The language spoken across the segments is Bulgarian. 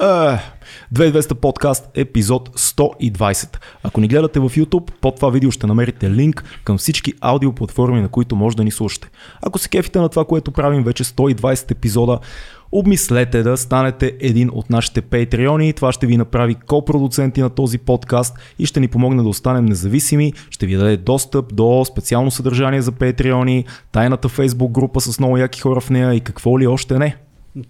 2200 подкаст, епизод 120. Ако ни гледате в YouTube, под това видео ще намерите линк към всички аудиоплатформи, на които може да ни слушате. Ако се кефите на това, което правим вече 120 епизода, обмислете да станете един от нашите патреони. Това ще ви направи копродуценти на този подкаст и ще ни помогне да останем независими. Ще ви даде достъп до специално съдържание за патреони, тайната фейсбук група с много яки хора в нея и какво ли още не.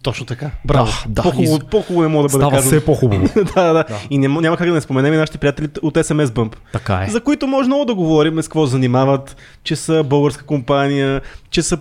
Точно така. Браво. Да, по-хубаво, И- по-хубаво не мога да бъде Става все по-хубаво. да, да, да. И няма, няма как да не споменем и нашите приятели от SMS Bump. Така е. За които може много да говорим с какво занимават, че са българска компания, че са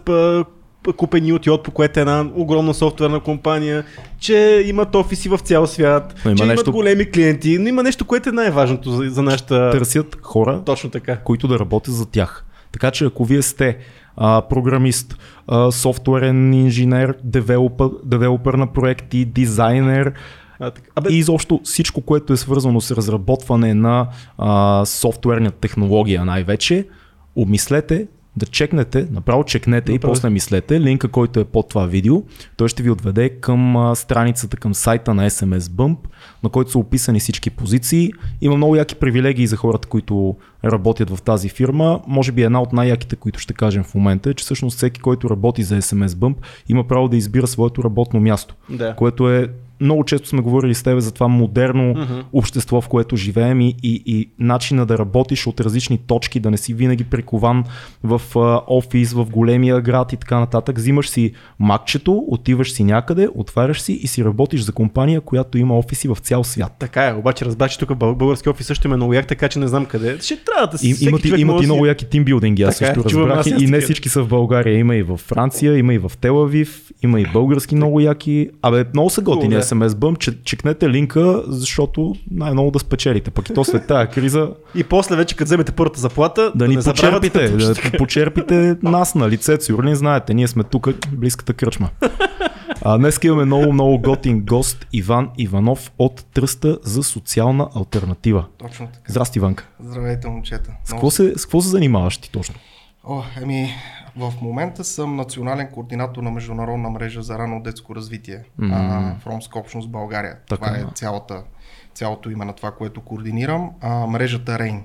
купени от Yotpo, което е една огромна софтуерна компания, че имат офиси в цял свят, Но има че нещо- имат големи клиенти, но има нещо, което е най-важното за, за нашата... Търсят хора, Точно така. които да работят за тях. Така че ако вие сте а, програмист, а, софтуерен инженер, девелопър, девелопър на проекти, дизайнер А. Абе, и изобщо всичко, което е свързано с разработване на а, софтуерна технология най-вече, обмислете да чекнете, направо чекнете и Направо. после мислете линка, който е под това видео. Той ще ви отведе към страницата, към сайта на SMS Bump, на който са описани всички позиции. Има много яки привилегии за хората, които работят в тази фирма. Може би една от най-яките, които ще кажем в момента е, че всъщност всеки, който работи за SMS Bump, има право да избира своето работно място, да. което е много често сме говорили с тебе за това модерно Мгм. общество, в което живеем и, и, и начина да работиш от различни точки, да не си винаги прикован в а, офис, в големия град и така нататък. Взимаш си макчето, отиваш си някъде, отваряш си и си работиш за компания, която има офиси в цял свят. Така е, обаче разбрах, че тук български офис също има много як, така че не знам къде. Ще трябва да си. Имат, имат и много яки тимбилдинги, аз е, също чувам разбрах. аз И, и не всички са в България. Има и в Франция, има и в Телавив, има и български много яки. Абе, много са готини. SMS бъм, че, чекнете линка, защото най-много да спечелите. Пък и то след тази криза И после вече, като вземете първата заплата, да ни не забравяте почерпите, да почерпите нас на лицето. Сигурно знаете, ние сме тук, близката кръчма. А, днес имаме много, много готин гост Иван Иванов от Тръста за социална альтернатива. Точно така. Здрасти, Иванка. Здравейте, момчета. С какво се, с какво се занимаваш ти точно? О, еми, в момента съм национален координатор на Международна мрежа за рано детско развитие а, в ромска общност България. Така. Това е цялата, цялото име на това, което координирам. А, мрежата Рейн.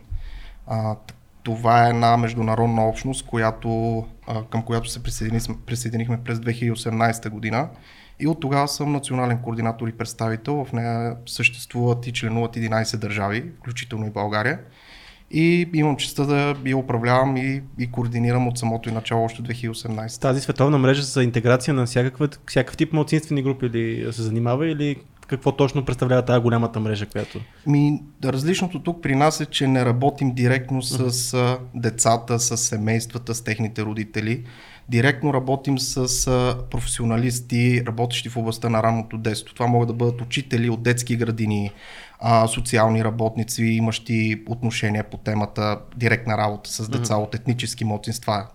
А, това е една международна общност, която, а, към която се присъедини, присъединихме през 2018 година. И от тогава съм национален координатор и представител. В нея съществуват и членуват 11 държави, включително и България. И имам честа да я управлявам и, и координирам от самото и начало още 2018. Тази световна мрежа за интеграция на всякакъв, всякакъв тип малцинствени групи ли се занимава или какво точно представлява тази голямата мрежа, която... Ми, различното тук при нас е, че не работим директно с децата, с семействата, с техните родители. Директно работим с професионалисти, работещи в областта на ранното детство. Това могат да бъдат учители от детски градини, а, социални работници, имащи отношение по темата директна работа с деца от етнически младсинства.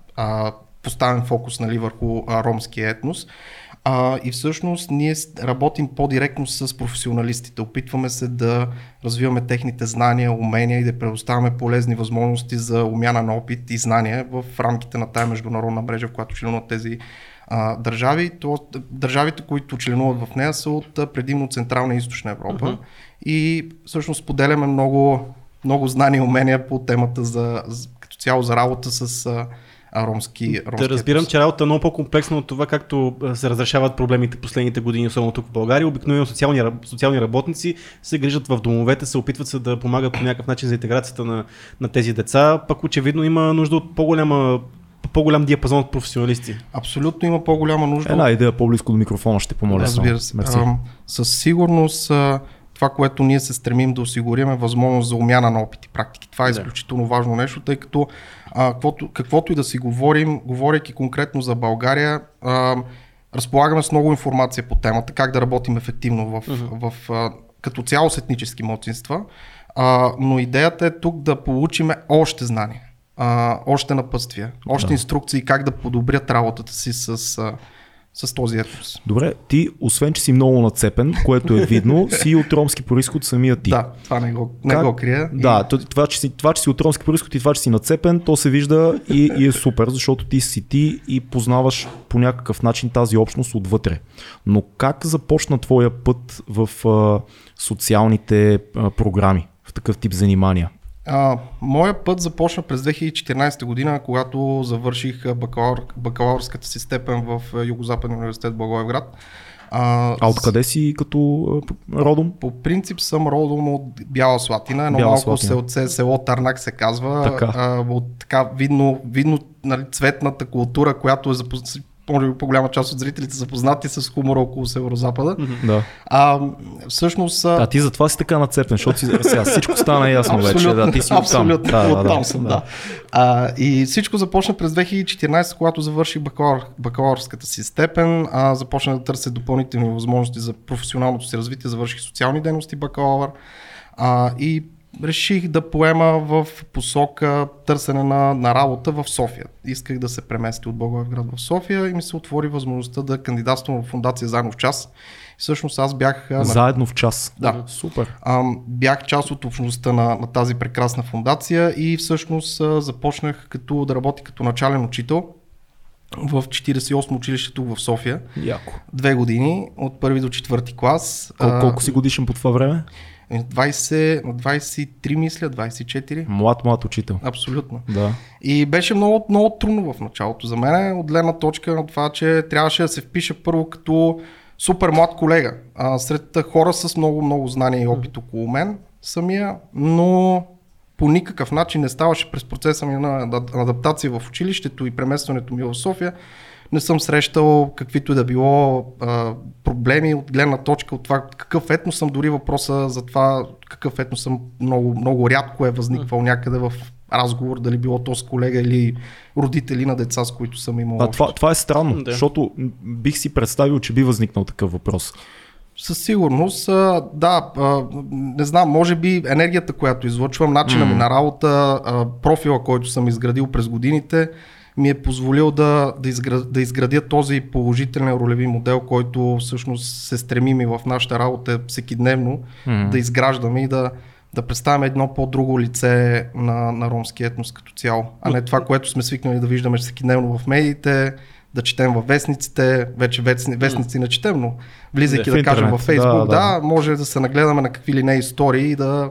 Поставен фокус нали, върху а, ромския етнос. А, и всъщност ние работим по-директно с професионалистите. Опитваме се да развиваме техните знания, умения и да предоставяме полезни възможности за умяна на опит и знания в рамките на тая международна мрежа, в която членуват тези а, държави. То, държавите, които членуват в нея са от предимно Централна и Източна Европа. Мгм. И всъщност поделяме много, много знания и умения по темата за, за като цяло за работа с а, ромски, ромски Да разбирам, че работа е много по-комплексна от това, както се разрешават проблемите последните години, особено тук в България. Обикновено социални, социални работници се грижат в домовете, се опитват се да помагат по някакъв начин за интеграцията на, на тези деца. Пък очевидно има нужда от по-голяма по-голям диапазон от професионалисти. Абсолютно има по-голяма нужда. Една идея по-близко до микрофона ще помоля. Разбира се. Мерси. Със сигурност а, това, което ние се стремим да осигурим е възможност за умяна на опит и практики. Това е Да. изключително важно нещо, тъй като а, каквото, каквото и да си говорим, говорейки конкретно за България, а, разполагаме с много информация по темата, как да работим ефективно в, в, а, като цяло с етнически младсинства, а, но идеята е тук да получиме още знания. А, още напътствия, още Да. инструкции как да подобрят работата си с, а, с този етнос. Добре, ти, освен че си много нацепен, което е видно, си от ромски происход самия ти. Да, това не го, не Как- го крия. Да, то- това че, си, това, че си от ромски происход и това, че си нацепен, то се вижда и, и е супер, защото ти си ти и познаваш по някакъв начин тази общност отвътре. Но как започна твоя път в а, социалните а, програми, в такъв тип занимания? А, моя път започна през 2014 година, когато завърших а, бакалавър, бакалавърската си степен в Югозападния университет Благоевград. А, А откъде си като родом? По принцип съм родом от Бяла Слатина, едно Бяла малко селце, село Тарнак се казва, Така. А, от така видно, видно нали, цветната култура, която е запоз... може би по-голяма част от зрителите са познати с хумора около Северо-Запада. Да. А, всъщност... а, А ти затова си така нацепен, защото си, сега всичко стана ясно вече. Да, ти си оттам. абсолютно, Да, да, оттам да, съм, да. да. А, и всичко започна през 2014, когато завърших бакалавър, бакалавърската си степен. А, започнах да търся допълнителни възможности за професионалното си развитие. Завърших социални дейности бакалавър. А, и реших да поема в посока търсене на, на работа в София. Исках да се преместя от Благоевград в София и ми се отвори възможността да кандидатствам в фундация Заедно в час. Всъщност аз бях Заедно в час. Да. Супер. бях част от общността на, на тази прекрасна фундация и всъщност а, започнах като да работя като начален учител в 48 училище тук в София. Яко. Две години, от първи до четвърти клас. Кол- колко си годишен по това време? 20, на 23 мисля, 24. Млад, млад учител. Абсолютно. Да. И беше много, много трудно в началото за мен, от гледна точка на това, че трябваше да се впиша първо като супер млад колега. А, сред хора с много, много знания и опит около мен самия, но по никакъв начин не ставаше през процеса ми на ада- адаптация в училището и преместването ми в София. Не съм срещал каквито и да било а, проблеми от гледна точка от това какъв етнос съм, дори въпроса за това какъв етнос съм много, много рядко е възниквал някъде в разговор, дали било то с колега или родители на деца, с които съм имал. А, общо. това, това е странно, Да. защото бих си представил, че би възникнал такъв въпрос. Със сигурност, да, не знам, може би енергията, която излъчвам, начина ми на работа, профила, който съм изградил през годините, ми е позволил да, да, изградя, да изградя този положителен ролеви модел, който всъщност се стремим и в нашата работа всекидневно Мгм. да изграждаме и да, да представяме едно по-друго лице на, на ромски етнос като цяло, а не това, което сме свикнали да виждаме всекидневно в медиите, да четем във вестниците, вече вестни, вестници не четем, но влизайки В да, кажем във Фейсбук, да, да, да. може да се нагледаме на какви ли не истории и да,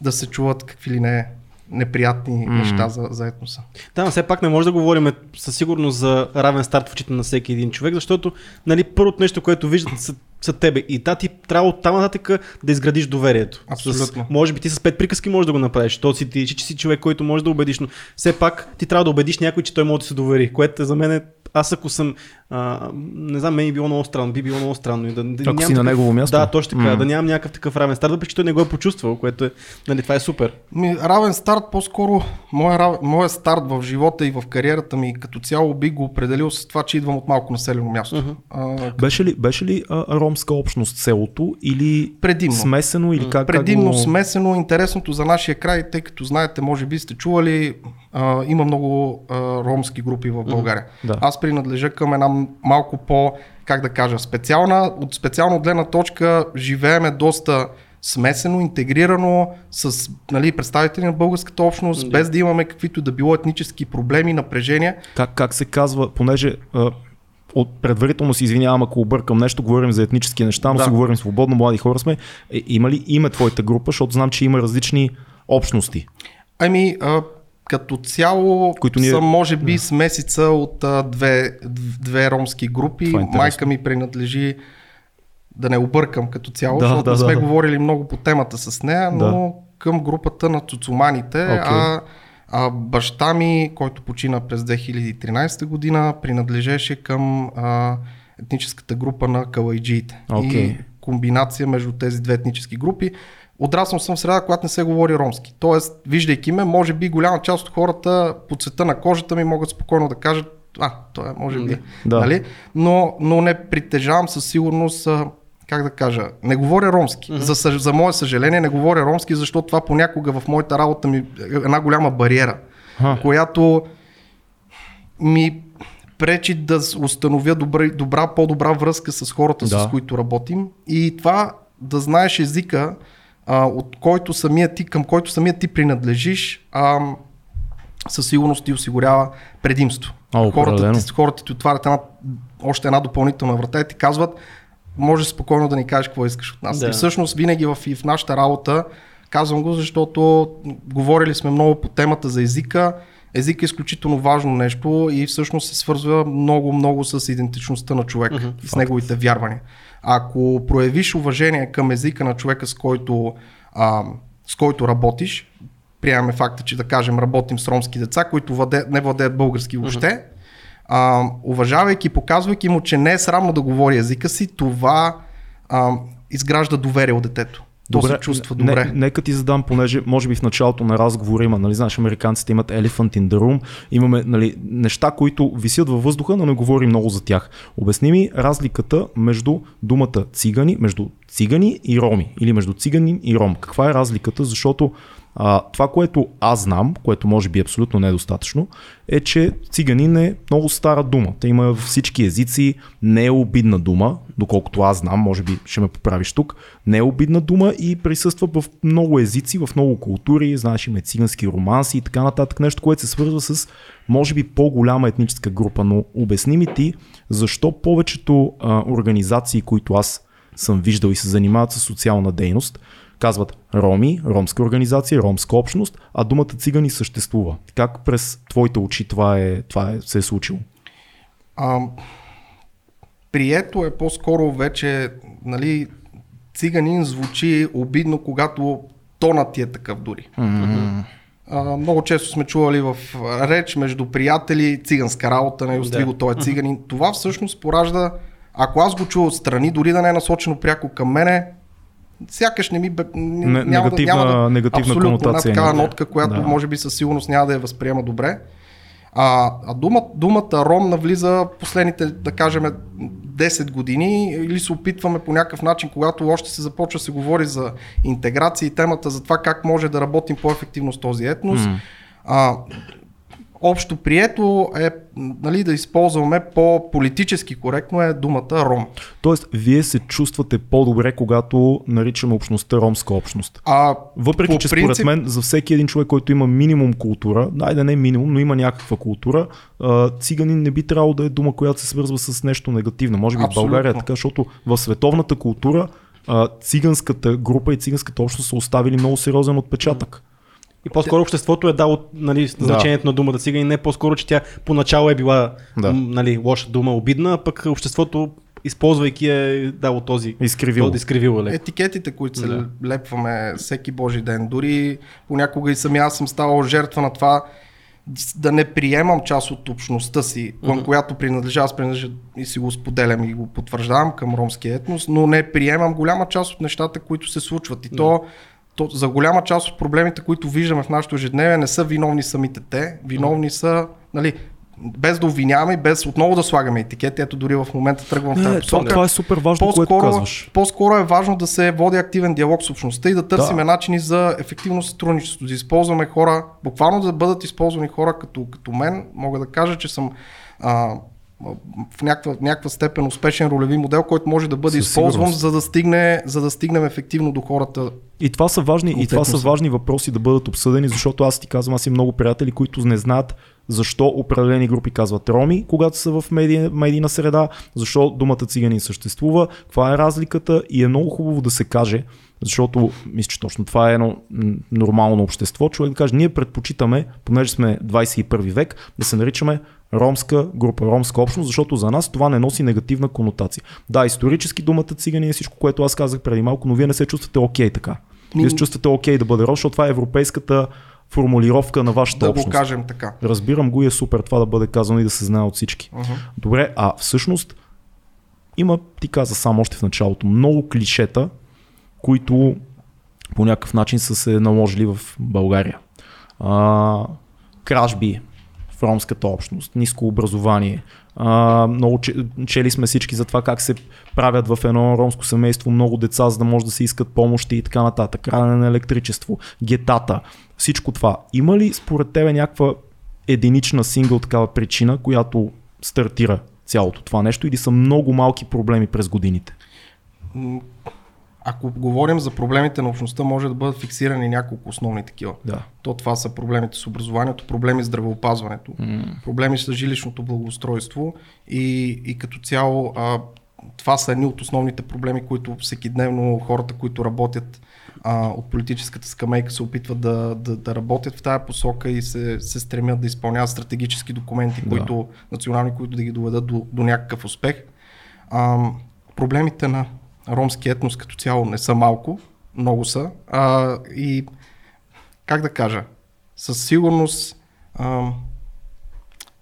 да се чуват какви ли не неприятни М. неща за, за етноса. Да, но все пак не може да говорим със сигурност за равен старт в очите на всеки един човек, защото нали, първото нещо, което виждат са, са тебе. И да, ти трябва от там нататък да изградиш доверието. Абсолютно. С, може би ти с пет приказки можеш да го направиш. То си ти, че, че си човек, който може да убедиш, но все пак ти трябва да убедиш някой, че той може да се довери, което за мен е аз ако съм, а, не знам, мен би било много странно, би било много странно. И да, да Ако си на такъв- негово място? Да, точно така, М. да нямам някакъв такъв равен старт, въпреки че той не го е почувствал, което е, нали, това е супер. Ми, равен старт, по-скоро моя, старт в живота и в кариерата ми като цяло би го определил с това, че идвам от малко населено място. Мгм. А, Беше ли, беше ли а, ромска общност селото или Предимно. смесено или как? Предимно как го... смесено, интересното за нашия край, тъй като знаете, може би сте чували, а, има много а, ромски групи в България. Да. Аз принадлежа към една малко по, как да кажа, специална, от специално гледна точка живееме доста смесено, интегрирано с нали, представители на българската общност, без да имаме каквито да било етнически проблеми, напрежения. Как, как се казва, понеже а, от предварително се извинявам, ако объркам нещо, говорим за етнически неща, но Да. си говорим свободно, млади хора сме. Е, има ли име твоята група, защото знам, че има различни общности. Ами, а, като цяло Които ние- съм може би смесица от а, две, две ромски групи. Е. Майка ми принадлежи да не объркам като цяло, Да, защото да, сме да, да. говорили много по темата с нея, но към групата на цуцуманите, Окей. а, а баща ми, който почина през 2013 година, принадлежеше към а, етническата група на калайджиите. Окей. И комбинация между тези две етнически групи. Отраснал съм в среда, когато не се говори ромски. Тоест, виждайки ме, може би голяма част от хората по цвета на кожата ми могат спокойно да кажат, а, той е, може би. Да. Нали? Но, но не притежавам със сигурност, как да кажа, не говоря ромски. Mm-hmm. За, за мое съжаление не говоря ромски, защото това понякога в моята работа ми е една голяма бариера, Ха. която ми пречи да установя добра, добра по-добра връзка с хората, да. с които работим. И това да знаеш езика, а, от който самия ти, към който самия ти принадлежиш, а, със сигурност ти осигурява предимство. А, хората, ти, хората ти отварят една, още една допълнителна врата и ти казват, може спокойно да ни кажеш какво искаш от нас. Да. И всъщност винаги в, и в нашата работа, казвам го, защото говорили сме много по темата за езика, език е изключително важно нещо и всъщност се свързва много-много с идентичността на човека uh-huh. и с неговите вярвания. Ако проявиш уважение към езика на човека, с който, а, с който работиш, приемаме факта, че да кажем работим с ромски деца, които владе, не владеят български въобще, uh-huh. а, уважавайки, показвайки му, че не е срамно да говори езика си, това а, изгражда доверие от детето. Добре, то се чувства добре. Не, нека ти задам, понеже може би в началото на разговора има, нали, знаеш, американците имат elephant in the room, имаме нали, неща, които висят във въздуха, но не говорим много за тях. Обясни ми разликата между думата цигани, между цигани и роми, или между циганин и ром. Каква е разликата, защото а, това, което аз знам, което може би е абсолютно недостатъчно, е, че циганин е много стара дума. Те има във всички езици, не е обидна дума, доколкото аз знам, може би ще ме поправиш тук, не е обидна дума и присъства в много езици, в много култури, знаеш, има цигански романси и така нататък, нещо, което се свързва с, може би, по-голяма етническа група. Но обясни ми ти, защо повечето а, организации, които аз съм виждал и се занимават с социална дейност, казват роми, ромска организация, ромска общност, а думата цигани съществува. Как през твоите очи това, е, това е, се е случило? А, прието е по-скоро вече, нали, циганин звучи обидно, когато тонът ти е такъв дори. Mm-hmm. А, много често сме чували в реч между приятели циганска работа, не остри го, той е циганин. Това всъщност поражда, ако аз го чуя отстрани, дори да не е насочено пряко към мене, сякаш не ми не, не, няма негативна, няма да, негативна абсолютно конотация, една такава нотка, която да. може би със сигурност няма да я възприема добре. А, а дума, думата ром навлиза последните, да кажем, 10 години или се опитваме по някакъв начин, когато още се започва да се говори за интеграция и темата за това как може да работим по-ефективно с този етнос. Mm. А, общо прието е нали, да използваме по-политически коректно е думата ром. Тоест, вие се чувствате по-добре, когато наричаме общността ромска общност. А, Въпреки, че принцип... според мен за всеки един човек, който има минимум култура, да не минимум, но има някаква култура, циганин не би трябвало да е дума, която се свързва с нещо негативно. Може би Абсолютно. в България е така, защото в световната култура циганската група и циганската общност са оставили много сериозен отпечатък. И по-скоро обществото е дало нали, значението да. на думата цигани, не по-скоро, че тя поначало е била да. нали, лоша дума, обидна, а пък обществото използвайки е дало този изкривил. Този изкривил е. Етикетите, които се да. лепваме всеки божи ден, дори понякога и сами аз съм ставал жертва на това да не приемам част от общността си, към mm-hmm. която принадлежа, аз принадлежа и си го споделям и го потвърждавам към ромския етнос, но не приемам голяма част от нещата, които се случват. И mm-hmm. то то, за голяма част от проблемите, които виждаме в нашото ежедневие, не са виновни самите те. Виновни са, нали, без да обвиняваме без отново да слагаме етикети. Ето дори в момента тръгвам в тази посока. Това е супер важно, по-скоро, което казваш. По-скоро е важно да се води активен диалог с общността и да търсиме да. начини за ефективно сътрудничество. Да използваме хора, буквално да бъдат използвани хора като, като мен. Мога да кажа, че съм а, в някаква, някаква степен успешен ролеви модел, който може да бъде Със използван, за да, стигне, за да стигнем ефективно до хората. И това са важни, и това са важни въпроси да бъдат обсъдени, защото аз ти казвам, аз имам много приятели, които не знаят защо определени групи казват роми, когато са в меди, медийна среда, защо думата цигани съществува, каква е разликата и е много хубаво да се каже, защото мисля, че точно това е едно нормално общество. Човек да каже, ние предпочитаме, понеже сме 21 век, да се наричаме ромска група, ромска общност, защото за нас това не носи негативна конотация. Да, исторически думата цигани е всичко, което аз казах преди малко, но вие не се чувствате окей okay, така. Вие се чувствате окей okay да бъде ром, защото това е европейската формулировка на вашата да общност. Да го кажем така. Разбирам го и е супер това да бъде казано и да се знае от всички. Uh-huh. Добре, а всъщност има, ти каза само още в началото, много клишета, които по някакъв начин са се наложили в България. А, кражби, в ромската общност, ниско образование. А, много чели сме всички за това как се правят в едно ромско семейство много деца, за да може да се искат помощи и така нататък. Крадене на електричество, гетата, всичко това. Има ли според тебе някаква единична сингъл такава причина, която стартира цялото това нещо или са много малки проблеми през годините? Ако говорим за проблемите на общността, може да бъдат фиксирани няколко основни такива. Да. То това са проблемите с образованието, проблеми с здравеопазването, проблеми с жилищното благоустройство и, и като цяло а, това са едни от основните проблеми, които всекидневно хората, които работят а, от политическата скамейка се опитват да, да, да работят в тази посока и се, се стремят да изпълняват стратегически документи, Да. които, национални, които да ги доведат до, до някакъв успех. А, проблемите на ромски етнос като цяло не са малко, много са. А, и как да кажа, със сигурност а,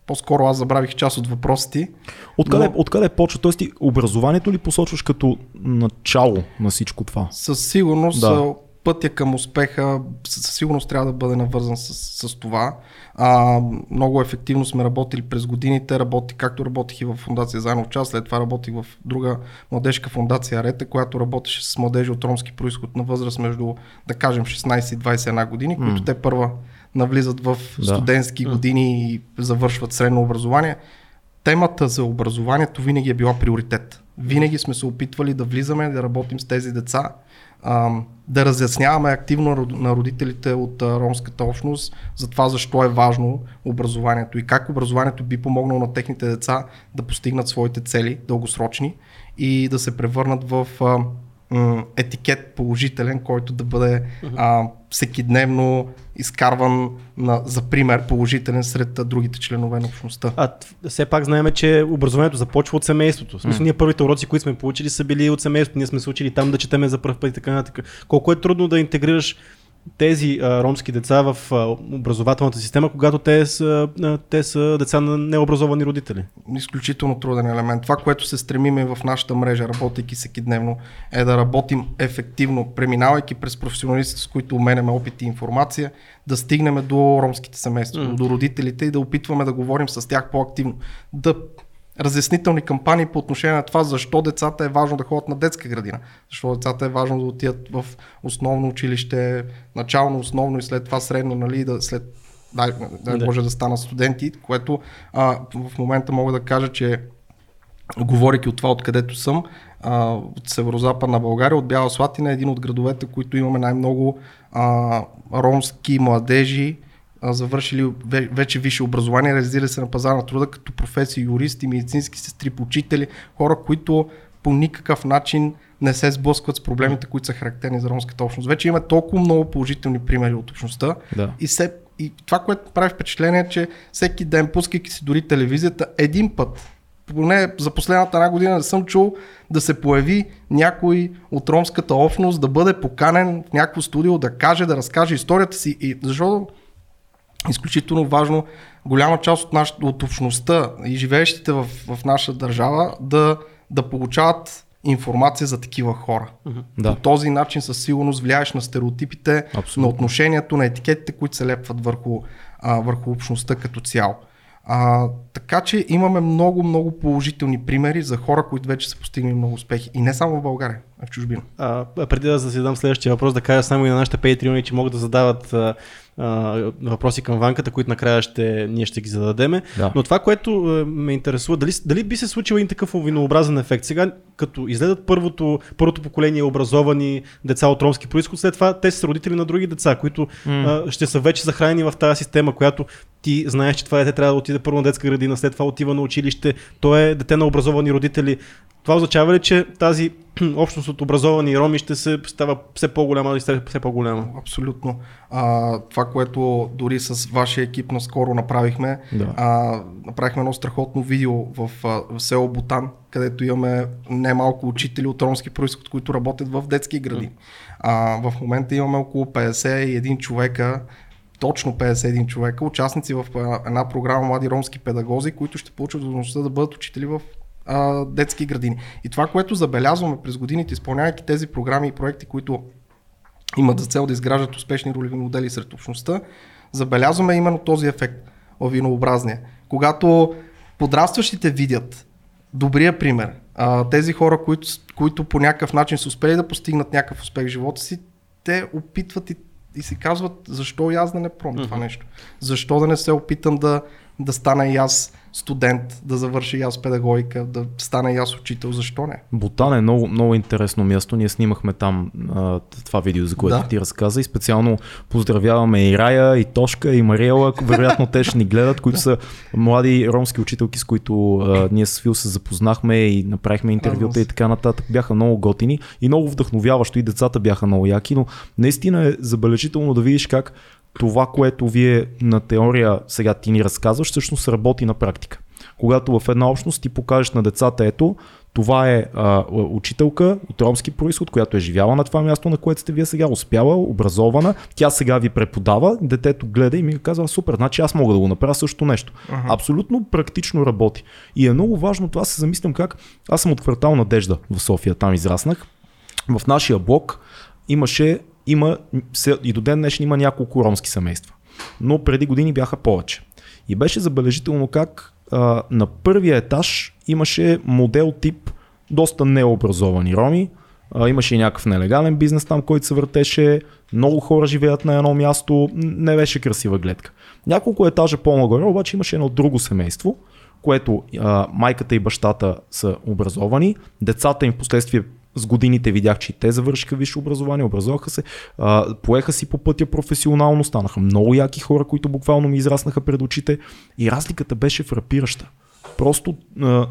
по-скоро аз забравих част от въпросите. Откъде, Но- откъде почва? Тоест ти образованието ли посочваш като начало на всичко това? Със сигурност Да. Да. пътя към успеха със сигурност трябва да бъде навързан с, с това. А, много ефективно сме работили през годините, работи, както работих и в фундация Заедно в час, след това работих в друга младежка фундация Арета, която работеше с младежи от ромски происход на възраст между, да кажем, 16 и 21 години, които те първа навлизат в Да. студентски години и завършват средно образование. Темата за образованието винаги е била приоритет. Винаги сме се опитвали да влизаме, да работим с тези деца, да разясняваме активно на родителите от ромската общност за това защо е важно образованието и как образованието би помогнало на техните деца да постигнат своите цели дългосрочни и да се превърнат в етикет положителен, който да бъде а, всекидневно изкарван на, за пример положителен сред другите членове на общността. А все пак знаем, че образованието започва от семейството. В смисъл, ние първите уроци, които сме получили, са били от семейството. Ние сме се учили там да четеме за първ път и така нататък. Колко е трудно да интегрираш тези а, ромски деца в а, образователната система, когато те са, а, те са деца на необразовани родители. изключително труден елемент. Това, което се стремиме в нашата мрежа, работейки всеки дневно, е да работим ефективно, преминавайки през професионалистите, с които уменяме опит и информация, да стигнем до ромските семейства, Мгм. до родителите и да опитваме да говорим с тях по-активно. Да разяснителни кампании по отношение на това защо децата е важно да ходят на детска градина, защо децата е важно да отидат в основно училище, начално, основно и след това средно, нали, да след дай, дай Да. може да станат студенти, което а, в момента мога да кажа, че говорейки от това, откъдето съм, а, от северо-западна България, от Бяла Слатина е един от градовете, които имаме най-много а, ромски младежи, завършили ве- вече висше образование, реализира се на пазара на труда като професии, юристи, медицински сестри, учители, хора, които по никакъв начин не се сблъскват с проблемите, които са характерни за ромската общност. Вече има толкова много положителни примери от общността, Да. и, се, и това, което прави впечатление е, че всеки ден, пускайки си дори телевизията, един път, поне за последната една година не съм чул да се появи някой от ромската общност, да бъде поканен в някакво студио, да каже, да разкаже историята си. И защото изключително важно голяма част от, наш, от общността и живеещите в, в наша държава да, да получават информация за такива хора. Да. По този начин със сигурност влияеш на стереотипите, Абсолютно. на отношението, на етикетите, които се лепват върху, а, върху общността като цяло. А, така че имаме много, много положителни примери за хора, които вече са постигнали много успехи. И не само в България, а в чужбина. А, а преди да задам следващия въпрос, да кажа само и на нашите патреони, че могат да задават а, а, въпроси към ванката, които накрая ще, ние ще ги зададеме. Да. Но това, което а, ме интересува, дали, дали би се случил един такъв винообразен ефект? Сега, като изледат първото, първото поколение образовани деца от ромски происход, след това те са родители на други деца, които а, ще са вече захранени в тази система, която ти знаеш, че това дете трябва да отиде първо на детска градина, след това отива на училище, то е дете на образовани родители. Това означава ли, че тази общност от образовани роми ще се става все по-голяма и все по-голяма? Абсолютно. А, това, което дори с вашия екип наскоро направихме, Да. а, направихме едно страхотно видео в, в село Бутан, където имаме немалко учители от ромски происход, които работят в детски гради. А, в момента имаме около 51 човека, точно 51 човека, участници в една програма Млади ромски педагози, които ще получат възможността да бъдат учители в а, детски градини. И това, което забелязваме през годините, изпълнявайки тези програми и проекти, които имат за цел да изграждат успешни ролеви модели сред общността, забелязваме именно този ефект във винообразния. Когато подрастващите видят добрия пример, а, тези хора, които, които по някакъв начин са успели да постигнат някакъв успех в живота си, те опитват и, и си казват, защо и аз да не пробвам това нещо? Защо да не се опитам да, да стана и аз студент, да завърша и аз педагогика, да стана и аз учител, защо не? Бутан е много, много интересно място. Ние снимахме там а, това видео, за което Да. ти разказа и специално поздравяваме и Рая, и Тошка, и Мариела. Вероятно те ще ни гледат, които са млади ромски учителки, с които а, ние с Фил се запознахме и направихме интервюта и така нататък. Бяха много готини и много вдъхновяващо и децата бяха много яки, но наистина е забележително да видиш как това, което вие на теория сега ти ни разказваш, всъщност работи на практика. Когато в една общност ти покажеш на децата, ето, това е а, учителка от ромски происход, която е живяла на това място, на което сте вие сега, успяла, образована, тя сега ви преподава, детето гледа и ми казва, супер, значи аз мога да го направя също нещо. Uh-huh. Абсолютно практично работи. И е много важно това, се замислям как, аз съм от квартал Надежда в София, там израснах. В нашия блок имаше, има, и до ден днешен има няколко ромски семейства. Но преди години бяха повече. И беше забележително как а, на първия етаж имаше модел тип доста необразовани роми. А, имаше и някакъв нелегален бизнес там, който се въртеше. Много хора живеят на едно място. Не беше красива гледка. Няколко етажа по-нагоре обаче имаше едно друго семейство, което а, майката и бащата са образовани, децата им в последствие с годините видях, че и те завършиха висше образование, образоваха се, а, поеха си по пътя професионално, станаха много яки хора, които буквално ми израснаха пред очите и разликата беше фрапираща. Просто а,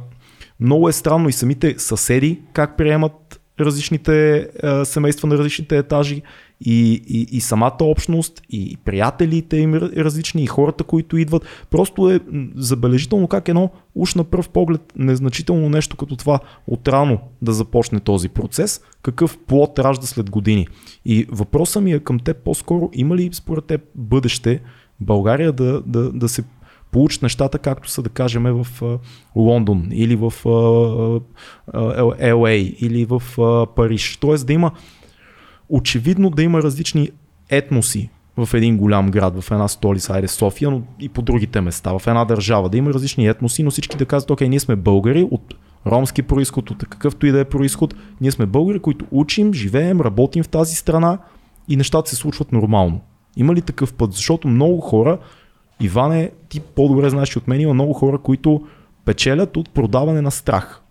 много е странно и самите съседи как приемат различните а, семейства на различните етажи и, и, и самата общност, и приятелите им ра- различни, и хората, които идват. Просто е забележително как едно уж на пръв поглед незначително нещо като това отрано да започне този процес, какъв плод ражда след години. И въпросът ми е към теб по-скоро, има ли според теб бъдеще България да, да, да се получат нещата, както са да кажем в Лондон или в а, а, LA или в Париж. Тоест да има очевидно да има различни етноси в един голям град, в една столица, айде София, но и по другите места, в една държава, да има различни етноси, но всички да казват, окей, ние сме българи от ромски происход, от какъвто и да е происход, ние сме българи, които учим, живеем, работим в тази страна и нещата се случват нормално. Има ли такъв път? Защото много хора, Иване, ти по-добре знаеш от мен, има много хора, които печелят от продаване на страх.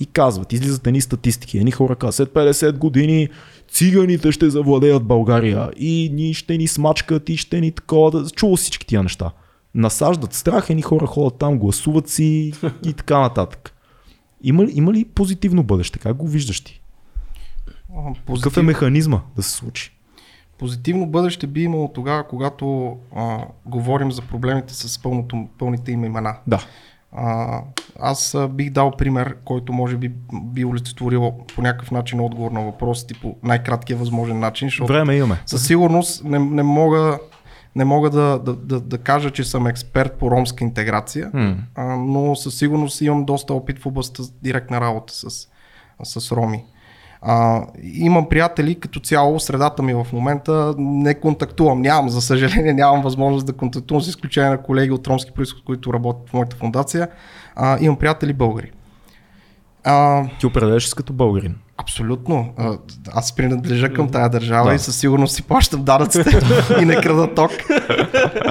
И казват, излизат едни статистики. Едни хора казват, след 50 години циганите ще завладеят България и ни ще ни смачкат и ще ни такова. Да... Чува всички тия неща. Насаждат страх, едни хора ходят там, гласуват си и така нататък. Има има ли позитивно бъдеще? Как го виждаш ти? А, Какъв е Позитив, механизма да се случи? Позитивно бъдеще би имало тогава, когато а, говорим за проблемите с пълното, пълните им имена. Да. А, аз бих дал пример, който може би би олицетворил по някакъв начин отговор на въпросите по най-краткия възможен начин, защото Време имаме. със сигурност не, не мога, не мога да, да, да, да кажа, че съм експерт по ромска интеграция, М. а, но със сигурност имам доста опит в областта директна работа с, с роми. А, имам приятели, като цяло средата ми в момента не контактувам, нямам, за съжаление нямам възможност да контактувам с изключение на колеги от ромски происход, които работят в моята фундация. А, имам приятели българи. А, Ти определяш като българин. Абсолютно. А, Аз принадлежа към тая държава Да. и със сигурност си плащам данъците и не крада ток.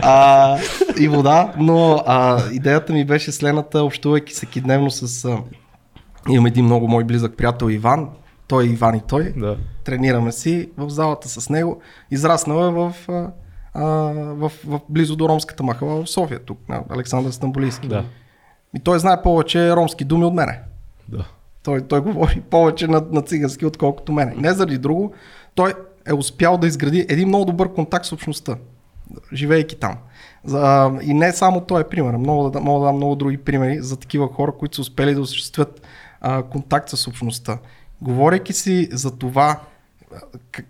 А, и вода, но а, идеята ми беше следната, общувайки всеки дневно с... А, имам един много мой близък приятел Иван, той е Иван и той. Да. Тренираме си в залата с него. Израснал е в, а, а, в, в близо до ромската махала в София, тук на Александър Стамбулийски. Да. И той знае повече ромски думи от мене. Да. Той, той говори повече на, на цигански, отколкото мене. Не заради друго, той е успял да изгради един много добър контакт с общността, живеейки там. За, и не само той е пример, мога да, мога да дам много други примери за такива хора, които са успели да осъществят а, контакт с общността. Говорейки си за това,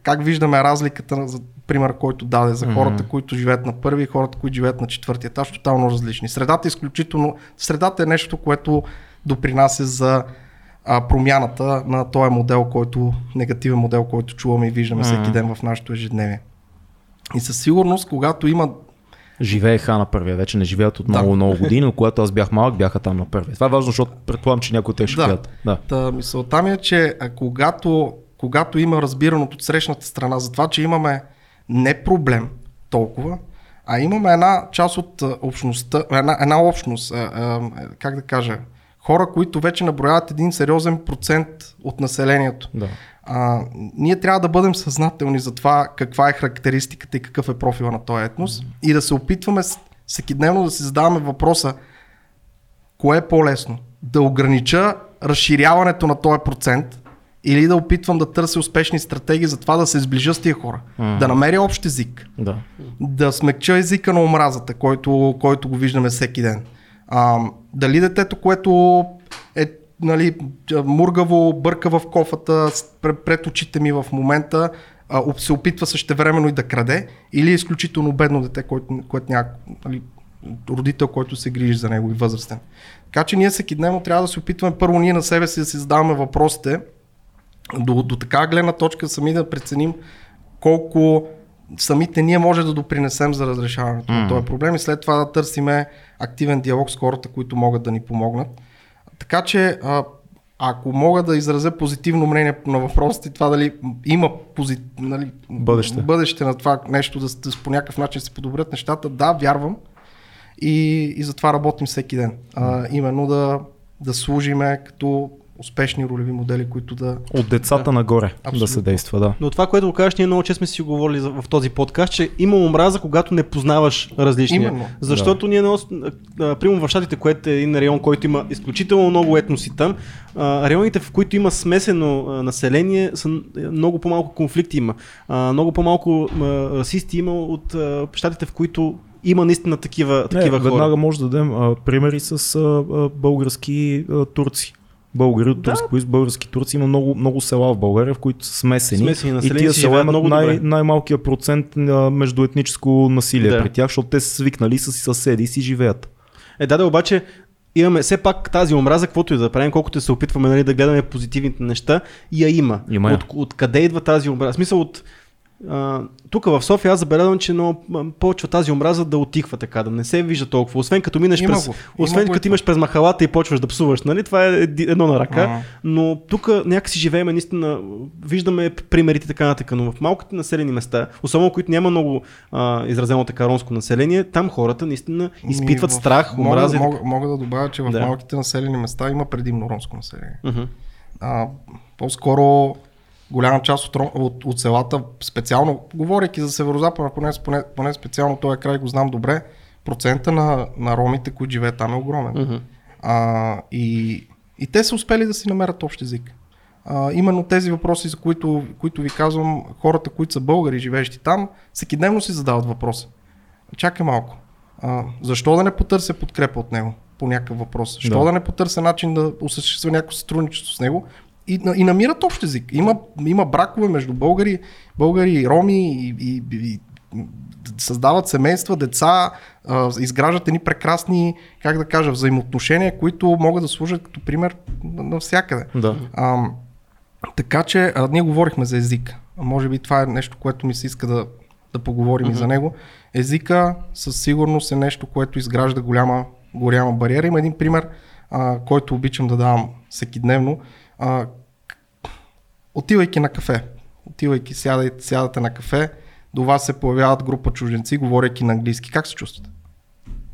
как виждаме разликата, за пример, който даде за хората, които живеят на първи и хората, които живеят на четвърти етаж, тотално различни. Средата е изключително. Средата е нещо, което допринася за а, промяната на този модел, който, негативен модел, който чуваме и виждаме всеки ден в нашето ежедневие. И със сигурност, когато има Живееха на първия, вече не живеят от много, много години, но когато аз бях малък, бяха там на първия. Това е важно, защото предполагам, че някои от тях ще Да. Да. Та, мисълта ми е, че а, когато, когато има разбираното от срещната страна за това, че имаме не проблем толкова, А имаме една част от общността, една, една общност, а, а, как да кажа, хора, които вече наброяват един сериозен процент от населението. Да. А, ние трябва да бъдем съзнателни за това каква е характеристиката и какъв е профила на този етнос и да се опитваме с- всекидневно да си задаваме въпроса кое е по-лесно? Да огранича разширяването на този процент или да опитвам да търся успешни стратегии за това да се сближа с тия хора, Мгм. да намеря общ език, Да. да смекча езика на омразата, който, който го виждаме всеки ден. А, дали детето, което е нали, мургаво, бърка в кофата пред очите ми в момента, а, се опитва същевременно и да краде, или е изключително бедно дете, което, което няма нали, родител, който се грижи за него и възрастен. Така че ние всеки дневно трябва да се опитваме първо ние на себе си да си задаваме въпросите, до, до така гледна точка сами да преценим колко самите ние може да допринесем за разрешаването mm. на този проблем и след това да търсиме активен диалог с хората, които могат да ни помогнат. Така че а, ако мога да изразя позитивно мнение на въпросите, това дали има пози, нали, Бъдеще. бъдеще на това нещо да, да по някакъв начин се подобрят нещата, да, вярвам и, и затова работим всеки ден. А, именно да, да служиме като успешни ролеви модели, които да... От децата нагоре да Абсолютно. се действа, да. Но това, което го кажеш, ние много често сме си говорили в този подкаст, че има омраза, когато не познаваш различния. Именно. Защото ние, на, примерно в Щатите, което е един район, който има изключително много етноси там, районите, в които има смесено население, са н- много по-малко конфликти има. Много по-малко расисти има от Щатите, в които има наистина такива, такива не, хора. веднага може да дадем а, примери с а, а, български а, турци. Българи от Да. турски произход, български турци има много, много села в България, в които са смесени. Смесени и тия села имат много най- най-малкия процент а, междуетническо насилие Да. при тях, защото те са свикнали с съседи и си живеят. Е, да, да, обаче имаме все пак тази омраза, каквото и да правим, колкото се опитваме нали, да гледаме позитивните неща, и я има. Има я. От, от къде идва тази омраза? В смисъл от... Тук в София аз забелязвам, че много почва тази омраза да отихва така, да не се вижда толкова. Освен като минеш Има през, го. Освен като имаш през махалата и почваш да псуваш, нали? Това е едно на ръка. Ага. Но тук някакси живеем наистина, виждаме примерите така нататък, но в малките населени места, особено които няма много а, изразено така ромско население, там хората наистина изпитват Ми, в- страх, мога, омраза. и мога, мога да добавя, че в Да. малките населени места има предимно ромско население. Мгм. А, по-скоро голяма част от, от, от селата, специално, говоряки за северо-запада, поне, поне, поне специално този край го знам добре, процента на, на ромите, които живеят там е огромен. Мгм. А, и, и те са успели да си намерят общ език. А, именно тези въпроси, за които, които ви казвам, хората, които са българи, живеещи там, всеки дневно си задават въпроса. Чакай малко. А, защо да не потърся подкрепа от него по някакъв въпрос? Защо да, да не потърся начин да осъществя някакво сътрудничество с него? И, и намират общ език. Има, има бракове между българи, българи роми и, и, и, създават семейства, деца, изграждат едни прекрасни, как да кажа, взаимоотношения, които могат да служат като пример на- навсякъде. Да. А, така че а, ние говорихме за език. Може би това е нещо, което ми се иска да, да поговорим и за него. Езика със сигурност е нещо, което изгражда голяма, голяма бариера. Има един пример, а, който обичам да давам всеки дневно. А, отивайки на кафе, отивайки, сядай, сядате на кафе, до вас се появяват група чужденци, говорейки на английски. Как се чувствате?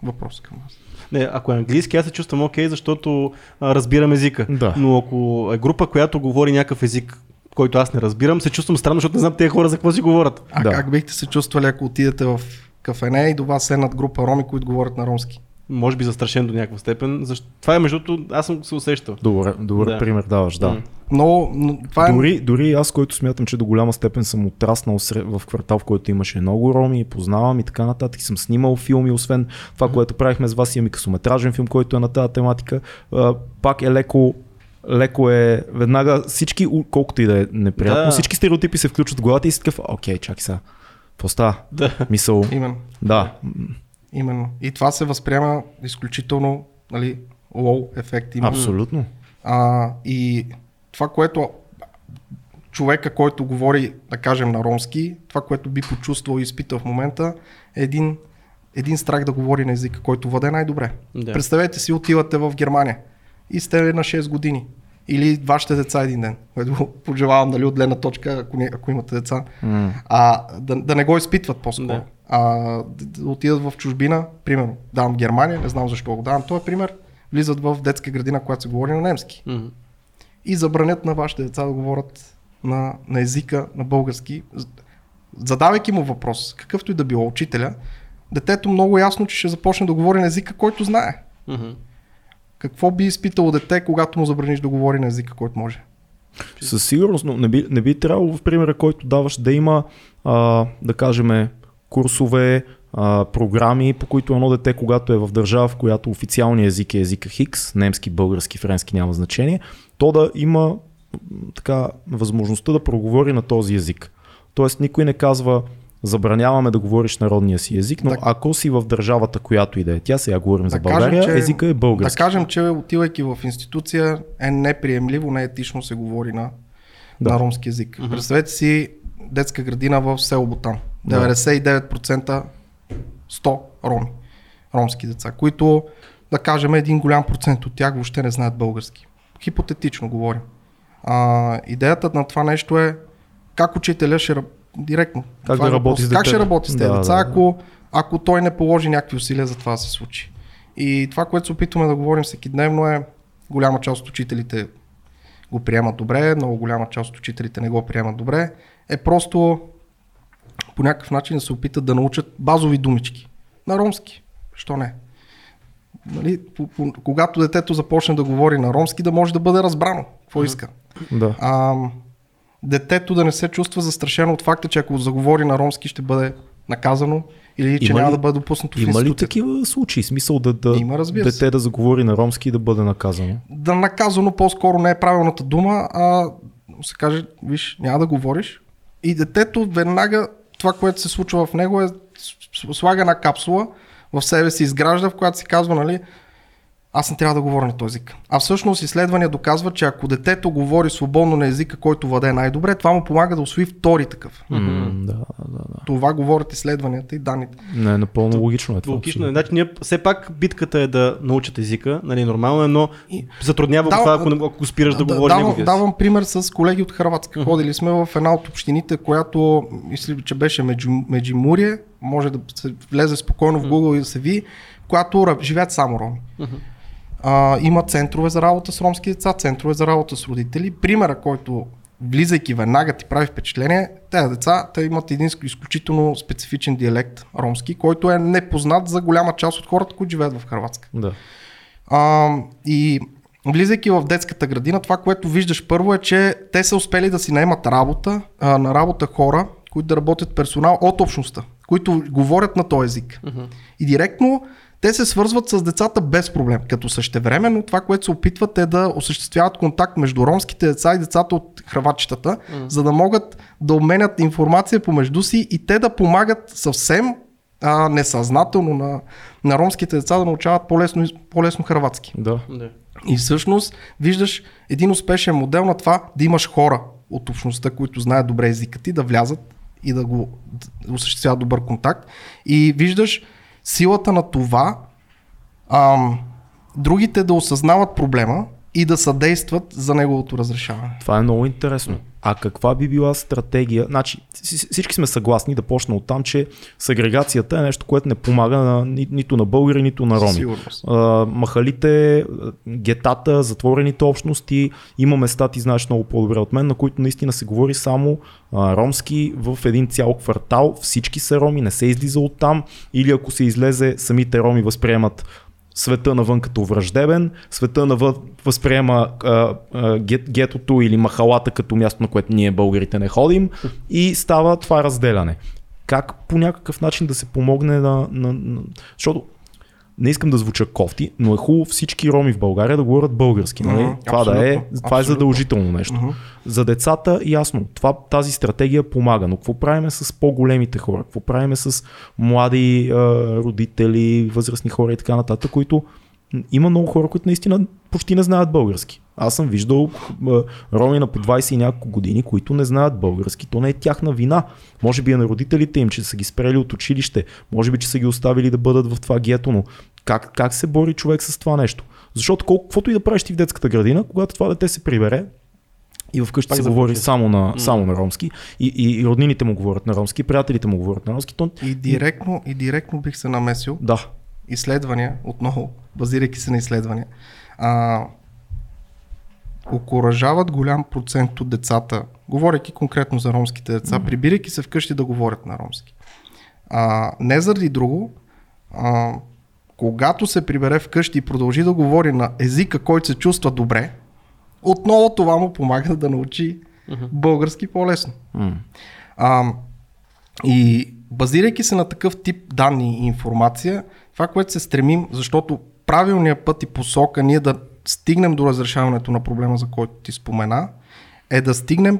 Въпрос към вас. Не, ако е английски, аз се чувствам окей, защото а, разбирам езика. Да. Но ако е група, която говори някакъв език, който аз не разбирам, се чувствам странно, защото не знам тези хора за какво си говорят. А Да. как бихте се чувствали, ако отидете в кафене и до вас седнат група роми, които говорят на ромски? Може би застрашен до някаква степен. Защо... Това е между другото, аз съм се усещал. Добър, добър Да. пример даваш, да. Но, но това е... Дори, дори аз, който смятам, че до голяма степен съм отраснал в квартал, в който имаше много роми, познавам и така нататък, и съм снимал филми, освен това, което правихме с вас, имам и късометражен филм, който е на тази тематика. Пак е леко леко е, веднага всички, колкото и да е неприятно, Да. всички стереотипи се включват в главата и си такъв, окей, чакай сега, какво става? Да. Мисъл, Именно. да, Именно. И това се възприема изключително нали, лоу ефект. Има. абсолютно. А, и това, което човека, който говори, да кажем, на ромски, това, което би почувствал и изпитал в момента, е един, един страх да говори на езика, който въде най-добре. Да. Представете си, отивате в Германия и сте на 6 години. Или вашите деца един ден, което пожелавам нали, от гледна точка, ако, не, ако имате деца, mm. а, да, да не го изпитват по-скоро. Да. А, да, да отидат в чужбина, примерно, давам Германия, не знам защо го давам, този пример, влизат в детска градина, която се говори на немски. Mm. И забранят на вашите деца да говорят на, на езика на български, задавайки му въпрос, какъвто и да било учителя, детето много ясно, че ще започне да говори на езика, който знае. Mm-hmm. Какво би изпитало дете, когато му забраниш да говори на езика, който може? Със сигурност, но не би, не би трябвало в примера, който даваш, да има, а, да кажем, курсове, а, програми, по които едно дете, когато е в държава, в която официалният език е езика Хикс, немски, български, френски няма значение, то да има така възможността да проговори на този език. Тоест никой не казва забраняваме да говориш народния си език, но да, ако си в държавата, която и да е тя, сега говорим да за България, кажем, че, езика е български. Да кажем, че отивайки в институция е неприемливо, не етично се говори на, да. на ромски език. Uh-huh. Представете си детска градина в село Ботан. 99% 100 роми, ромски деца, които да кажем един голям процент от тях въобще не знаят български. Хипотетично говорим. А, идеята на това нещо е как учителя ще директно. Как това да е работи с Как ще работи с тези да, деца, да. Ако, ако той не положи някакви усилия за това да се случи. И това, което се опитваме да говорим всеки дневно е, голяма част от учителите го приемат добре, много голяма част от учителите не го приемат добре, е просто по някакъв начин да се опитат да научат базови думички. На ромски. Що не? Нали, когато детето започне да говори на ромски, да може да бъде разбрано какво иска. Да. А, детето да не се чувства застрашено от факта, че ако заговори на ромски ще бъде наказано или че има няма ли, да бъде допуснато в Има ли такива случаи? Смисъл да, да има, дете се. да заговори на ромски и да бъде наказано? Да наказано по-скоро не е правилната дума, а се каже, виж, няма да говориш. И детето веднага това, което се случва в него е слага една капсула, в себе си изгражда, в която се казва, нали, аз не трябва да говоря на този език. А всъщност изследвания доказват, че ако детето говори свободно на езика, който владее най-добре, това му помага да освои втори такъв. Mm, да, да, да. Това говорят изследванията и данните. Не, напълно логично е това. Логично е. Значи, ние, все пак битката е да научат езика, нали, нормално е, но затруднява това, ако, ако го спираш да, да говориш давам, давам пример с колеги от Хрватска. Ходили сме в една от общините, която мисля, че беше Меджимурие, може да се влезе спокойно в Google и да се види, която живеят само роми. А, има центрове за работа с ромски деца, центрове за работа с родители. Примера, който влизайки веднага ти прави впечатление, тези деца те имат един изключително специфичен диалект ромски, който е непознат за голяма част от хората, които живеят в Хрватска. Да. А, и влизайки в детската градина, това, което виждаш първо е, че те са успели да си наемат работа, а, на работа хора, които да работят персонал от общността, които говорят на този език. Uh-huh. И директно те се свързват с децата без проблем, като същевременно това, което се опитват е да осъществяват контакт между ромските деца и децата от хрватчетата, mm. за да могат да обменят информация помежду си и те да помагат съвсем а, несъзнателно на, на ромските деца да научават по-лесно, по-лесно хрватски. Да. И всъщност виждаш един успешен модел на това да имаш хора от общността, които знаят добре езика ти, да влязат и да го да осъществяват добър контакт. И виждаш силата на това ам, другите да осъзнават проблема и да съдействат за неговото разрешаване. Това е много интересно. А каква би била стратегия? Значи, всички сме съгласни да почна от там, че сегрегацията е нещо, което не помага на, ни, нито на българи, нито на роми. А, махалите, гетата, затворените общности, има места, ти знаеш много по-добре от мен, на които наистина се говори само а, ромски в един цял квартал. Всички са роми, не се излиза от там. Или ако се излезе, самите роми възприемат света навън като враждебен, света навън възприема а, а, гет, гетото или махалата като място, на което ние българите не ходим и става това разделяне. Как по някакъв начин да се помогне на... на, на защото не искам да звуча кофти, но е хубаво всички роми в България да говорят български. Нали? Mm-hmm, това, да е, това е задължително нещо. Mm-hmm. За децата, ясно, това, тази стратегия помага, но какво правиме с по-големите хора? Какво правиме с млади а, родители, възрастни хора и така нататък, които има много хора, които наистина почти не знаят български. Аз съм виждал роми на по 20 и няколко години, които не знаят български. То не е тяхна вина. Може би е на родителите им, че са ги спрели от училище. Може би, че са ги оставили да бъдат в това гето, но как, как се бори човек с това нещо? Защото колко, каквото и да правиш ти в детската градина, когато това дете се прибере, и вкъщи Пак се говори само на, само на ромски и, и, и роднините му говорят на ромски, приятелите му говорят на ромски, то И директно, и директно бих се намесил. да, изследвания, отново, базирайки се на изследвания, а, окоръжават голям процент от децата, говоряки конкретно за ромските деца, mm-hmm. прибирайки се вкъщи да говорят на ромски. А, не заради друго, а, когато се прибере вкъщи и продължи да говори на езика, който се чувства добре, отново това му помага да научи mm-hmm. български по-лесно. м- А, и базирайки се на такъв тип данни и информация, това, което се стремим, защото правилният път и посока ние да стигнем до разрешаването на проблема, за който ти спомена, е да стигнем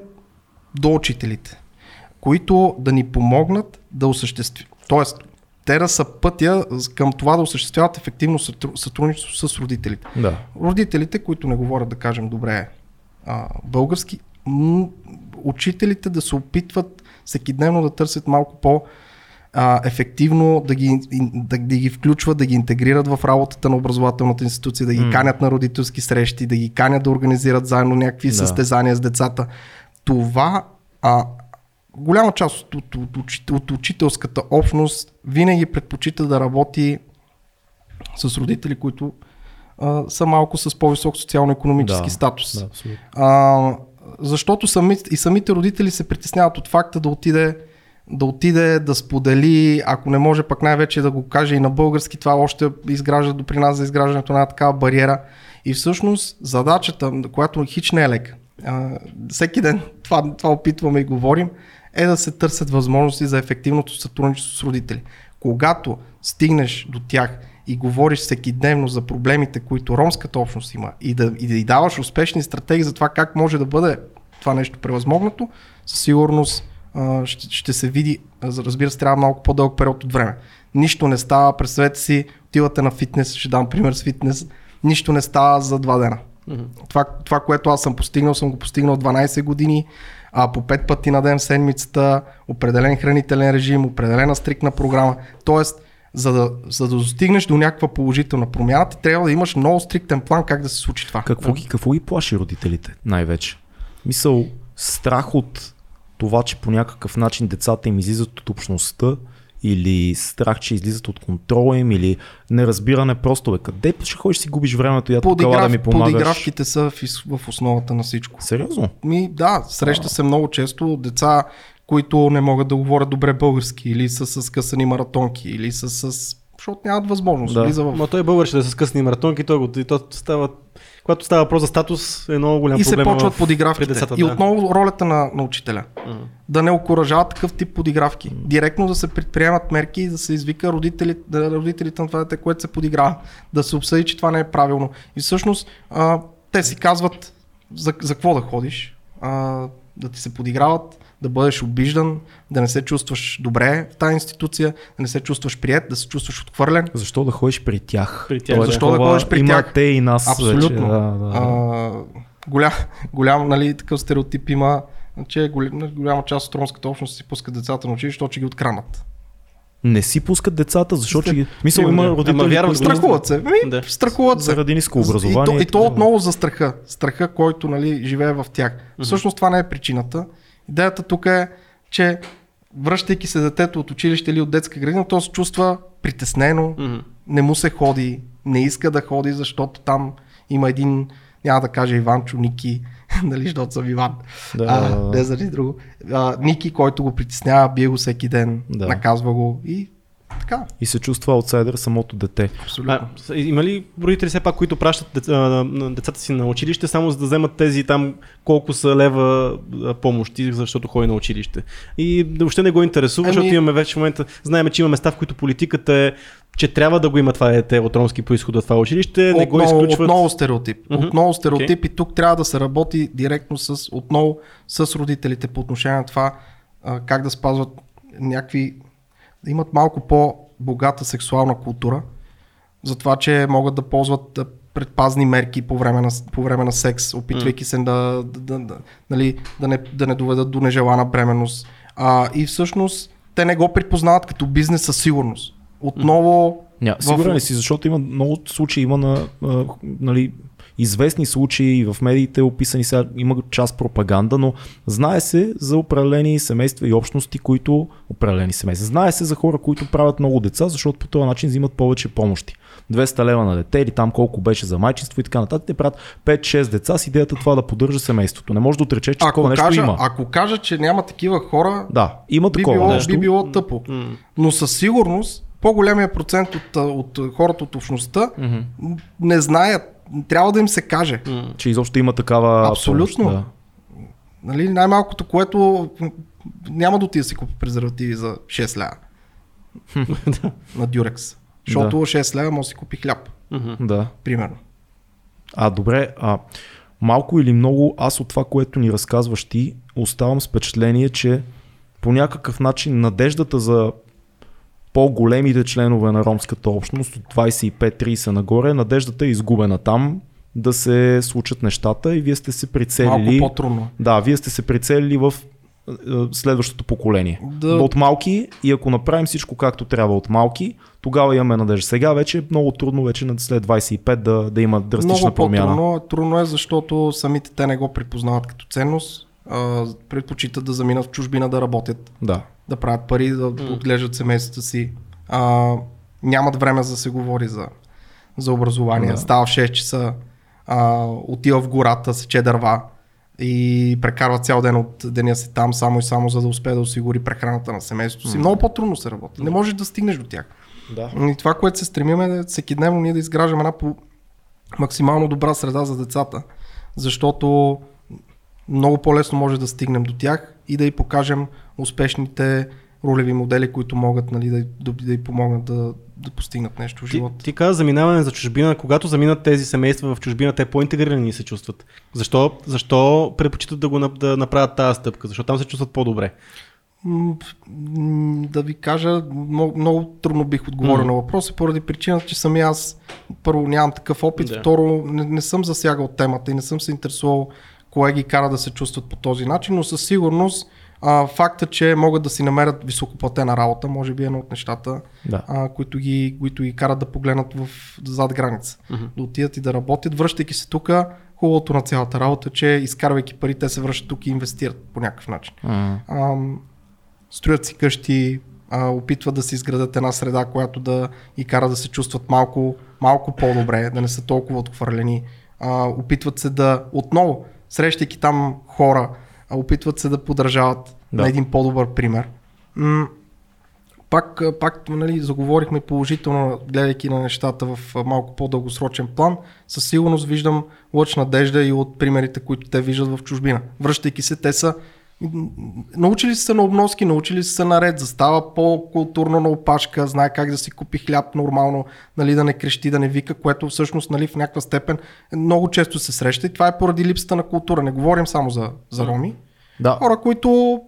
до учителите, които да ни помогнат да осъществим. Тоест, те да са пътя към това да осъществяват ефективно сътру- сътрудничество с родителите. да. Родителите, които не говорят, да кажем, добре а, български, м- учителите да се опитват всекидневно да търсят малко по- а, ефективно да ги, да, да ги включват, да ги интегрират в работата на образователната институция, да ги М. канят на родителски срещи, да ги канят да организират заедно някакви Да. състезания с децата. Това, а, голяма част от, от, от, от учителската общност винаги предпочита да работи с родители, които а, са малко с по-висок социално-економически Да, статус. Да, абсолютно. А, защото сами, и самите родители се притесняват от факта да отиде да отиде, да сподели, ако не може пък най-вече да го каже и на български, това още изгражда до при нас за изграждането на една такава бариера. И всъщност задачата, която хич не е лека, всеки ден това, това опитваме и говорим, е да се търсят възможности за ефективното сътрудничество с родители. Когато стигнеш до тях и говориш всеки дневно за проблемите, които ромската общност има и да, и да й даваш успешни стратегии за това как може да бъде това нещо превъзмогнато, със сигурност ще, ще се види, разбира се, трябва малко по-дълъг период от време. Нищо не става, представете си, отивате на фитнес, ще дам пример с фитнес, нищо не става за два дена. Това, това, което аз съм постигнал, съм го постигнал 12 години, а по 5 пъти на ден в седмицата, определен хранителен режим, определена стрикна програма. Тоест, за да, за да достигнеш до някаква положителна промяна, ти трябва да имаш много стриктен план как да се случи това. Какво ги, какво ги плаши родителите най-вече? Мисъл, страх от това, че по някакъв начин децата им излизат от общността или страх, че излизат от контрола им или неразбиране просто бе, къде ще ходиш си губиш времето и я ела да ми помагаш? подигравките са в, в основата на всичко. Сериозно? Ми, да, среща се много често деца, които не могат да говорят добре български или са с късани маратонки или са с... защото нямат възможност. Да. Влиза в... Ма той е българ ще да се скъсни маратонки, той го, и то става, когато става въпрос за статус, е много голям И се проблем. почват в- подигравките. децата, и да. отново ролята на, на учителя. Мгм. Да не окоръжава такъв тип подигравки. Директно да се предприемат мерки и да се извика родители, да, родителите на това дете, което се подиграва. Да се обсъди, че това не е правилно. И всъщност а, те си казват за, за какво да ходиш. А, да ти се подиграват, да бъдеш обиждан, да не се чувстваш добре в тази институция, да не се чувстваш прият, да се чувстваш отхвърлен. Защо да ходиш при тях? При тях, да. Защо да такова, ходиш при има тях? те и нас Абсолютно. вече. Да, да. А, голям, голям нали, такъв стереотип има, че голям, голяма част от ромската общност си пускат децата на училище, защото ще ги откранат. Не си пускат децата, защото ги... Мисъл, Ама има родители, вярват го. Страхуват се. Ми, Да. Страхуват се. Заради ниско И образование. то, и то отново за страха. Страха, който нали, живее в тях. Всъщност това не е причината. Идеята тук е, че връщайки се детето от училище или от детска градина, то се чувства притеснено, Мгм. не му се ходи, не иска да ходи, защото там има един, няма да кажа Иванчо, Ники, нали, защото съм Иван, Да. а, не заради друго. А, Ники, който го притеснява, бие го всеки ден, Да. наказва го и така, И се чувства аутсайдер самото дете. абсолютно. А, има ли родители все пак, които пращат децата си на училище, само за да вземат тези там колко са лева помощи, защото ходи на училище? И въобще не го интересува, Ами- защото имаме вече в момента, знаем, че има места, в които политиката е, че трябва да го има това дете от ромски происход от това училище, не го отново, изключват. отново стереотип. Мгм. Отново стереотип и тук трябва да се работи директно с, отново с родителите по отношение на това как да спазват някакви, имат малко по-богата сексуална култура, за това, че могат да ползват предпазни мерки по време на, по време на секс, опитвайки се да, да, да, да, нали, да, не, да не доведат до нежелана бременност. А, и всъщност те не го припознават като бизнес със сигурност. Отново Ня, сигурен ли си, защото има много случаи, има на, а, нали, известни случаи в медиите, описани сега, има част пропаганда, но знае се за определени семейства и общности, които, определени семейства, знае се за хора, които правят много деца, защото по този начин взимат повече помощи. 200 лева на дете или там колко беше за майчинство и така нататък. Те правят 5-6 деца с идеята това да поддържа семейството. Не може да отречеш, че такова нещо кажа, има. ако кажа, че няма такива хора, Да, има би, такова било, нещо. би било тъпо. Но със сигурност по-големия процент от, от хората от общността Мгм. не знаят. Трябва да им се каже. Че изобщо има такава Абсолютно. помощ. Да. Нали, най-малкото, което няма да отида да си купи презервативи за 6 ля. на Дюрекс. Защото 6 ля може да си купи хляб, да. примерно. А, добре, а малко или много аз от това, което ни разказваш ти, оставам с впечатление, че по някакъв начин надеждата за по-големите членове на ромската общност от 25-30 нагоре, надеждата е изгубена там да се случат нещата и вие сте се Малко прицелили. по-трудно. Да, вие сте се прицелили в е, следващото поколение. Да. От малки и ако направим всичко както трябва от малки, тогава имаме надежда. Сега вече е много трудно вече на- след 25 да, да има драстична Много промяна. по-трудно. Трудно е, защото самите те не го припознават като ценност. А, предпочитат да заминат в чужбина да работят, Да. Да правят пари, да отглеждат семействата си. А, нямат време за да се говори за, за образование. Да. Става в 6 часа, а, отива в гората, сече дърва и прекарва цял ден от деня си там, само и само за да успее да осигури прехраната на семейството си. Много по-трудно се работи. Не можеш да стигнеш до тях. Да. И това, което се стремим е всеки дневно ние да изграждаме една по максимално добра среда за децата, защото много по-лесно може да стигнем до тях и да й покажем успешните ролеви модели, които могат нали, да, да, да й помогнат да, да постигнат нещо в Ти, живота. ти каза заминаване за чужбина. Когато заминат тези семейства в чужбина, те по-интегрирани се чувстват. Защо, защо предпочитат да, го, да направят тази стъпка? Защо там се чувстват по-добре? Да ви кажа, много, много трудно бих отговорил Мгм. на въпроса, поради причината, че сами аз първо нямам такъв опит, Да. второ не, не съм засягал темата и не съм се интересувал кое ги кара да се чувстват по този начин, но със сигурност а, факта, че могат да си намерят високоплатена работа, може би е едно от нещата, Да. а, които, ги, които ги карат да погледнат в, зад граница. Мгм. Да отидат и да работят, връщайки се тук, хубавото на цялата работа е, че изкарвайки пари, те се връщат тук и инвестират по някакъв начин М. ам, строят си къщи, а, опитват да си изградат една среда, която да и кара да се чувстват малко, малко по-добре, да не са толкова отхвърлени. А, опитват се да, отново, срещайки там хора, а, опитват се да поддържават Да. на един по-добър пример. М- пак, пак нали, заговорихме положително, гледайки на нещата в малко по-дългосрочен план. Със сигурност виждам лъч надежда и от примерите, които те виждат в чужбина. Връщайки се, те са научили са се на обноски, научили са наред, застава по-културно на опашка, знае как да си купи хляб нормално, нали, да не крещи, да не вика, което всъщност нали, в някаква степен много често се среща и това е поради липсата на култура. Не говорим само за, за роми. Да. Хора, които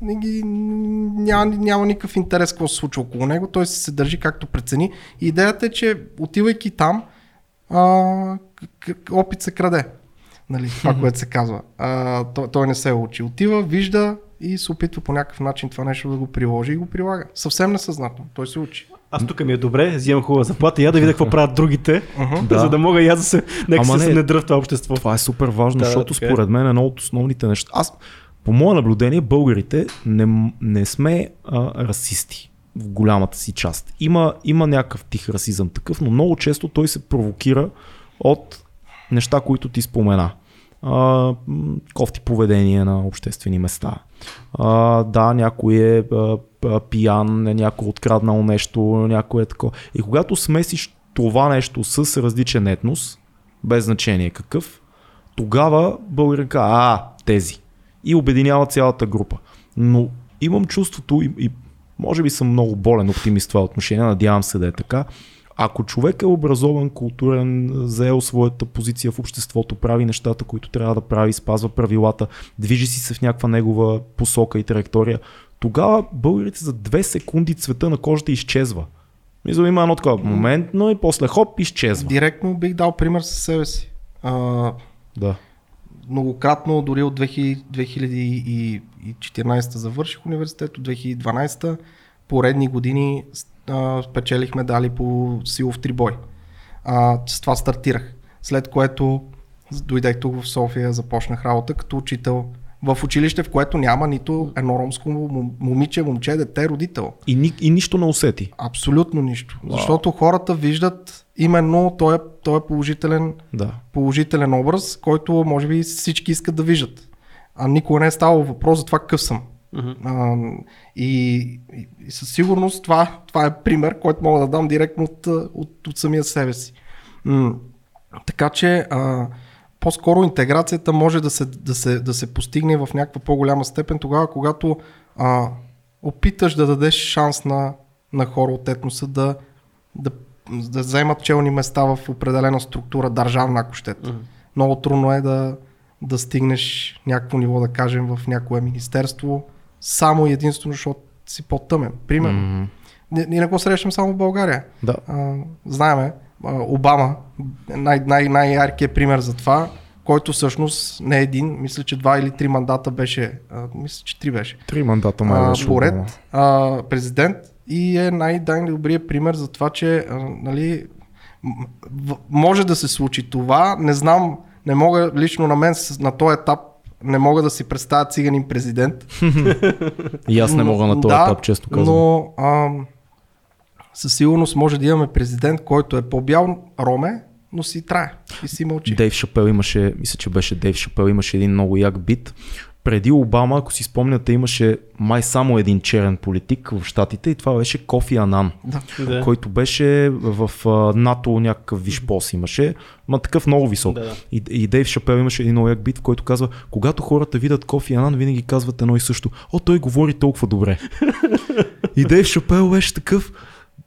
не ги, няма, няма никакъв интерес какво се случва около него, той се държи както прецени. И идеята е, че отивайки там, а, опит се краде. Нали, това, което се казва. А, той, той не се учи. Отива, вижда и се опитва по някакъв начин това нещо да го приложи и го прилага. Съвсем несъзнателно. Той се учи. Аз тук ми е добре, взимам хубава заплата и я да видя какво правят другите, Uh-huh. за да мога и аз да се, нека се не, в това общество. Това е супер важно, Да, защото така е. според мен едно от основните неща. Аз, по мое наблюдение, българите не, не сме а, расисти в голямата си част. Има, има някакъв тих расизъм такъв, но много често той се провокира от неща, които ти спомена. М, кофти поведение на обществени места. А, да, някой е а, пиян, някой е откраднал нещо, някой е такова. И когато смесиш това нещо с различен етнос, без значение какъв, тогава българин а, тези. И обединява цялата група. Но имам чувството и, и може би съм много болен оптимист в това отношение, надявам се да е така. Ако човек е образован, културен, заел своята позиция в обществото, прави нещата, които трябва да прави, спазва правилата, движи си се в някаква негова посока и траектория, тогава българите за две секунди цвета на кожата изчезва. Мисля, има едно такова моментно и после хоп изчезва. Директно бих дал пример със себе си. А, Да. многократно, дори от 2000 2014 завърших университет, от 2012 поредни години а, спечелих медали по силов трибой. А, с това стартирах. След което дойдех тук в София, започнах работа като учител в училище, в което няма нито едно ромско момиче, момче, дете, родител. И, ни, и нищо не усети. Абсолютно нищо. Wow. Защото хората виждат именно този, този положителен, Да. положителен образ, който може би всички искат да виждат. А никога не е ставало въпрос за това какъв съм. Мгм. А, и, и, със сигурност това, това е пример, който мога да дам директно от, от, от самия себе си. М, така че а, по-скоро интеграцията може да се, да, се, да се постигне в някаква по-голяма степен тогава, когато а, опиташ да дадеш шанс на, на хора от етноса да, да, да вземат челни места в определена структура, държавна, ако щете. Мгм. Много трудно е да, да стигнеш някакво ниво, да кажем, в някое министерство, само единствено, защото си по-тъмен. Примерно. М, Ние, ние не го срещам само в България. Да. А, знаеме, Обама, най- най- най-яркият пример за това, който всъщност не е един, мисля, че два или три мандата беше, а, мисля, че три беше, Три мандата май беше поред а, президент и е най-добрият пример за това, че а, нали, може да се случи това. Не знам, не мога лично на мен на този етап не мога да си представя циганин президент. И аз не мога на този да, етап, често казвам. Но ам, със сигурност може да имаме президент, който е по-бял роме, но си трае и си мълчи. Дейв Шапел имаше, мисля, че беше Дейв Шапел, имаше един много як бит. Преди Обама, ако си спомняте, имаше май само един черен политик в Штатите и това беше Кофи Анан, Да. Който беше в НАТО някакъв виш пос имаше, ма такъв много висок. Да, да. И, и Дейв Шапел имаше един много як бит, в който казва, когато хората видят Кофи Анан, винаги казват едно и също. О, той говори толкова добре. и Дейв Шапел беше такъв,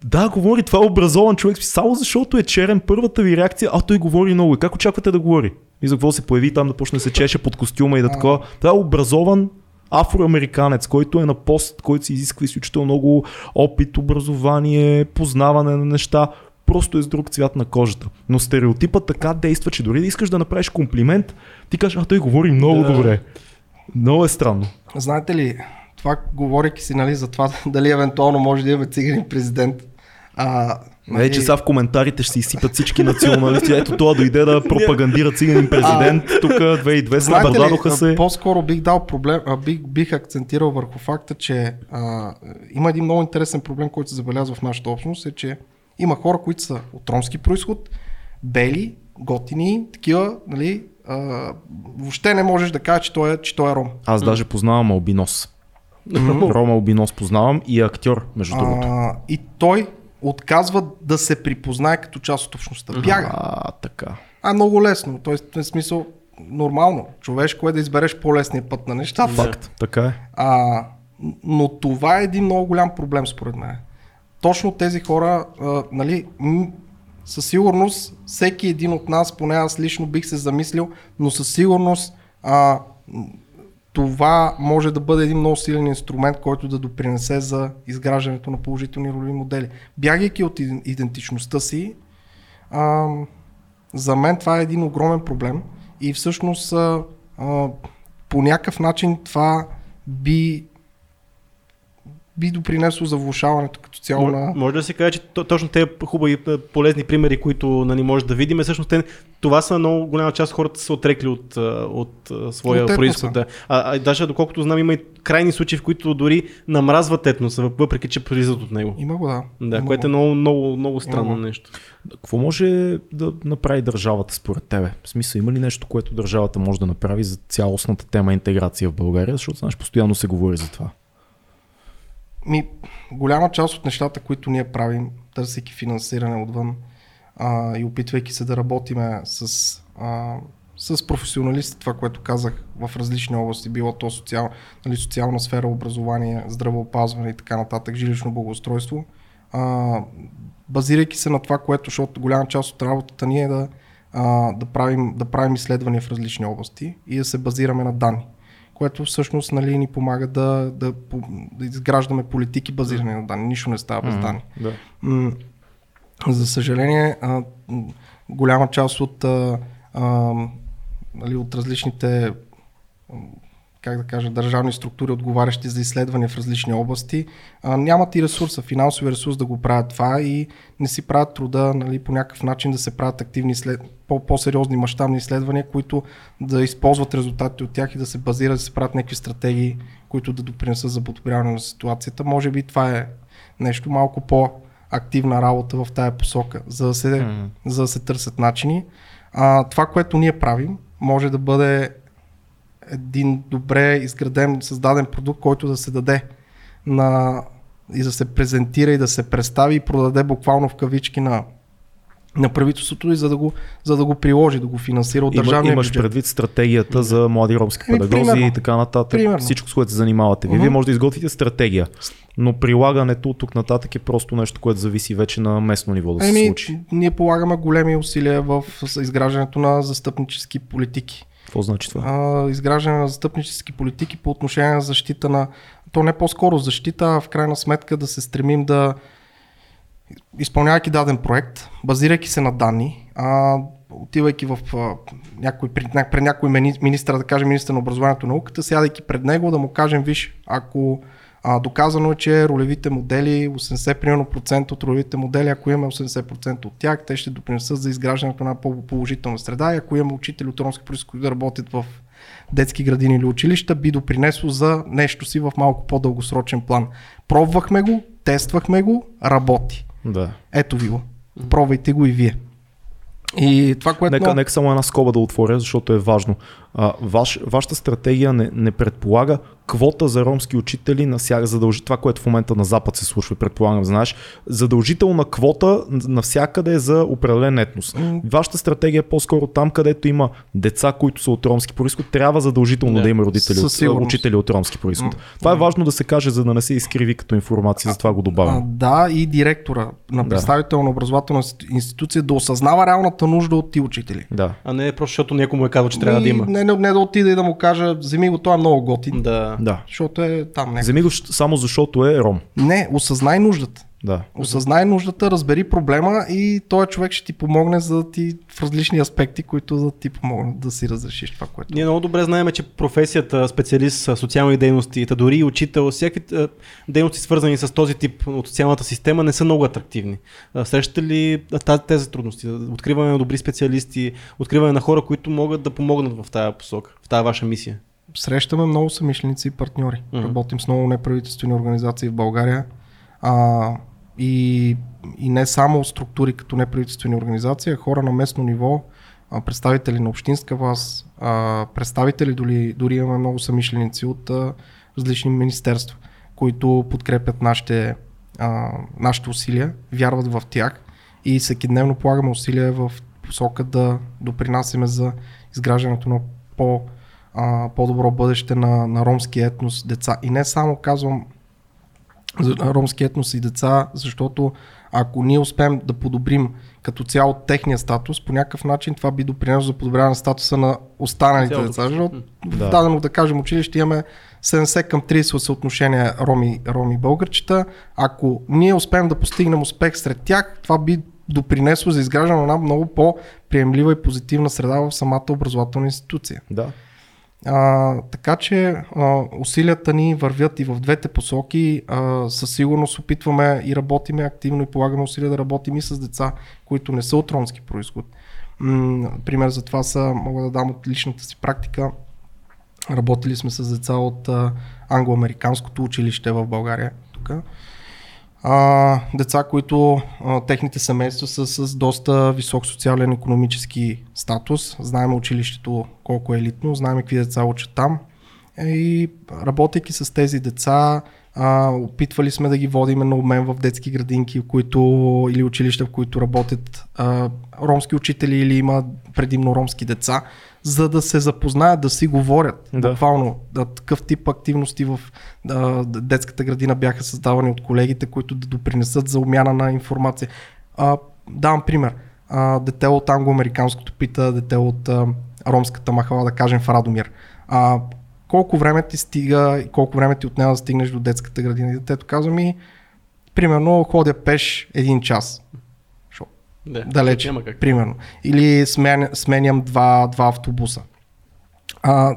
да, говори, това е образован човек, само защото е черен, първата ви реакция, а той говори много. И как очаквате да говори? И за какво се появи там да почне да се чеше под костюма и да такова. Това е образован афроамериканец, който е на пост, който се изисква изключително много опит, образование, познаване на неща. Просто е с друг цвят на кожата. Но стереотипът така действа, че дори да искаш да направиш комплимент, ти кажеш, а той говори много Да. добре. Много е странно. Знаете ли, това говорейки си нали, за това дали евентуално може да имаме циганин президент. А, Не, че сега в коментарите ще си изсипят всички националисти. Ето това дойде да пропагандира циганин президент. Тук 2200 Знаете ли, продадоха а, се. по-скоро бих дал проблем, а, бих, бих акцентирал върху факта, че а, има един много интересен проблем, който се забелязва в нашата общност, е, че има хора, които са от ромски происход, бели, готини, такива, нали, а, въобще не можеш да кажеш, че той е, че той е ром. Аз даже познавам Албинос. Рома Албинос познавам и е актьор, между другото. А, и той отказва да се припознае като част от общността. Бяга. А, така. А, много лесно. Тоест, в смисъл, нормално. Човешко е да избереш по-лесния път на нещата. Факт. Така е. А, но това е един много голям проблем според мен. Точно тези хора, а, нали, м- със сигурност всеки един от нас, поне аз лично бих се замислил, но със сигурност а, това може да бъде един много силен инструмент, който да допринесе за изграждането на положителни ролеви модели. Бягайки от иден- идентичността си, а, за мен това е един огромен проблем и всъщност а, а, по някакъв начин това би би допринесло за влушаването като цяло на... Може да се каже, че то- точно тези хубави, е, полезни примери, които нали, може да видим, всъщност те, това са много голяма част хората са отрекли от, а, от а, своя От происход. Да. А, а, даже доколкото знам, има и крайни случаи, в които дори намразват етноса, въпреки че произлизат от него. Има го, да. Да, Има което е го. много, много, много странно Има. нещо. Какво може да направи държавата според тебе? В смисъл, има ли нещо, което държавата може да направи за цялостната тема интеграция в България? Защото, знаеш, постоянно се говори за това. Ми, голяма част от нещата, които ние правим, търсейки финансиране отвън а, и опитвайки се да работиме с, а, с професионалисти, това, което казах в различни области, било то социал, нали, социална сфера, образование, здравеопазване и така нататък, жилищно благоустройство, а, базирайки се на това, което, защото голяма част от работата ни е да, а, да, правим, да правим изследвания в различни области и да се базираме на данни което всъщност нали, ни помага да, да, да изграждаме политики базирани на данни. Нищо не става без данни. Да. М, За съжаление, а, голяма част от, а, а, нали, от различните как да кажа, държавни структури, отговарящи за изследвания в различни области, а, нямат и ресурса, финансови ресурс да го правят това и не си правят труда нали, по някакъв начин да се правят активни след... по-сериозни мащабни изследвания, които да използват резултатите от тях и да се базират, да се правят някакви стратегии, които да допринесат за подобряване на ситуацията. Може би това е нещо малко по активна работа в тая посока, за да се, mm. за да се търсят начини. А, това, което ние правим, може да бъде един добре изграден, създаден продукт, който да се даде на, и да се презентира и да се представи и продаде буквално в кавички на, на правителството и за да, го, за да го приложи, да го финансира от Има, държавния имаш бюджет. предвид стратегията за млади ромски Еми, педагози примерно. и така нататък. Примерно. Всичко, с което се занимавате. Ви. Вие Мгм. може да изготвите стратегия, но прилагането от тук нататък е просто нещо, което зависи вече на местно ниво да се Еми, случи. ние полагаме големи усилия в изграждането на застъпнически политики. Какво значи това? а, изграждане на застъпнически политики по отношение на защита на... То не по-скоро защита, а в крайна сметка да се стремим да изпълнявайки даден проект, базирайки се на данни, а, отивайки в а, някой, ня- пред някой мини- министър, да кажем министър на образованието и науката, сядайки пред него да му кажем, виж, ако а, доказано е, че ролевите модели, 80 примерно процент от ролевите модели, ако имаме 80% от тях, те ще допринесат за изграждането на по-положителна среда и ако имаме учители от ромски происход, които да работят в детски градини или училища, би допринесло за нещо си в малко по-дългосрочен план. Пробвахме го, тествахме го, работи. Да. Ето ви го. Пробвайте го и вие. И това, което... Нека, нека само една скоба да отворя, защото е важно. А, ваш, вашата стратегия не, не предполага квота за ромски учители на всяка задължи, това, което в момента на Запад се случва, предполагам, знаеш, задължителна квота навсякъде за определен етнос. Вашата стратегия е по-скоро там, където има деца, които са от ромски происход, трябва задължително да, Да. има родители, от, учители от ромски происход. Това е важно да се каже, за да не се изкриви като информация, затова го добавям. да, и директора на Да. представител на образователна институция да осъзнава реалната нужда от ти учители. Да. А не просто защото някой му е казал, че трябва да И има. Не, не, не да отида и да му кажа, вземи го, той е много готин. Да. Да. Защото е там. Вземи го само защото е ром. не осъзнай нуждата. Да. Осъзнай нуждата, разбери проблема и този човек ще ти помогне за да ти в различни аспекти, които да ти помогнат да си разрешиш това, което. Ние много добре знаем, че професията специалист в социални дейности, та дори и учител, всякакви дейности свързани с този тип от социалната система не са много атрактивни. Срещате ли тази, тези трудности? Откриване на добри специалисти, откриване на хора, които могат да помогнат в тази посока, в тази ваша мисия? Срещаме много самишленици и партньори. Мгм. Работим с много неправителствени организации в България. А, и, и не само структури като неправителствени организации, а хора на местно ниво, представители на общинска власт, представители дори, дори имаме много самишленици от различни министерства, които подкрепят нашите, нашите усилия, вярват в тях и всеки дневно полагаме усилия в посока да допринасяме за изграждането на по, по-добро бъдеще на, на ромски етнос деца. И не само казвам ромски етнос и деца, защото ако ние успеем да подобрим като цяло техния статус, по някакъв начин това би допринесло за подобряване на статуса на останалите Цялото деца. Защото Да. дадено, да кажем, училище имаме 70 към 30 съотношение роми, роми българчета. Ако ние успеем да постигнем успех сред тях, това би допринесло за изграждане на една много по-приемлива и позитивна среда в самата образователна институция. Да. А, така че а, усилията ни вървят и в двете посоки. А, със сигурност опитваме и работиме активно и полагаме усилия да работим и с деца, които не са от ромски происход. М, пример за това са, мога да дам от личната си практика. Работили сме с деца от а, англо-американското училище в България. Тук. А, деца, които а, техните семейства са с доста висок социален економически статус. Знаем училището колко е елитно, знаем какви деца учат там. И работейки с тези деца, а, опитвали сме да ги водиме на обмен в детски градинки, които, или училища, в които работят а, ромски учители или има предимно ромски деца, за да се запознаят, да си говорят. Да. Буквално да, такъв тип активности в а, детската градина бяха създавани от колегите, които да допринесат за обмяна на информация. А, давам пример. А, дете от англо-американското пита дете от а, ромската махала, да кажем в Радомир. А, колко време ти стига и колко време ти отнема да стигнеш до детската градина? И детето казва ми, примерно ходя пеш един час. Да, далече, Няма как. примерно. Или смен, сменям два, два автобуса. А,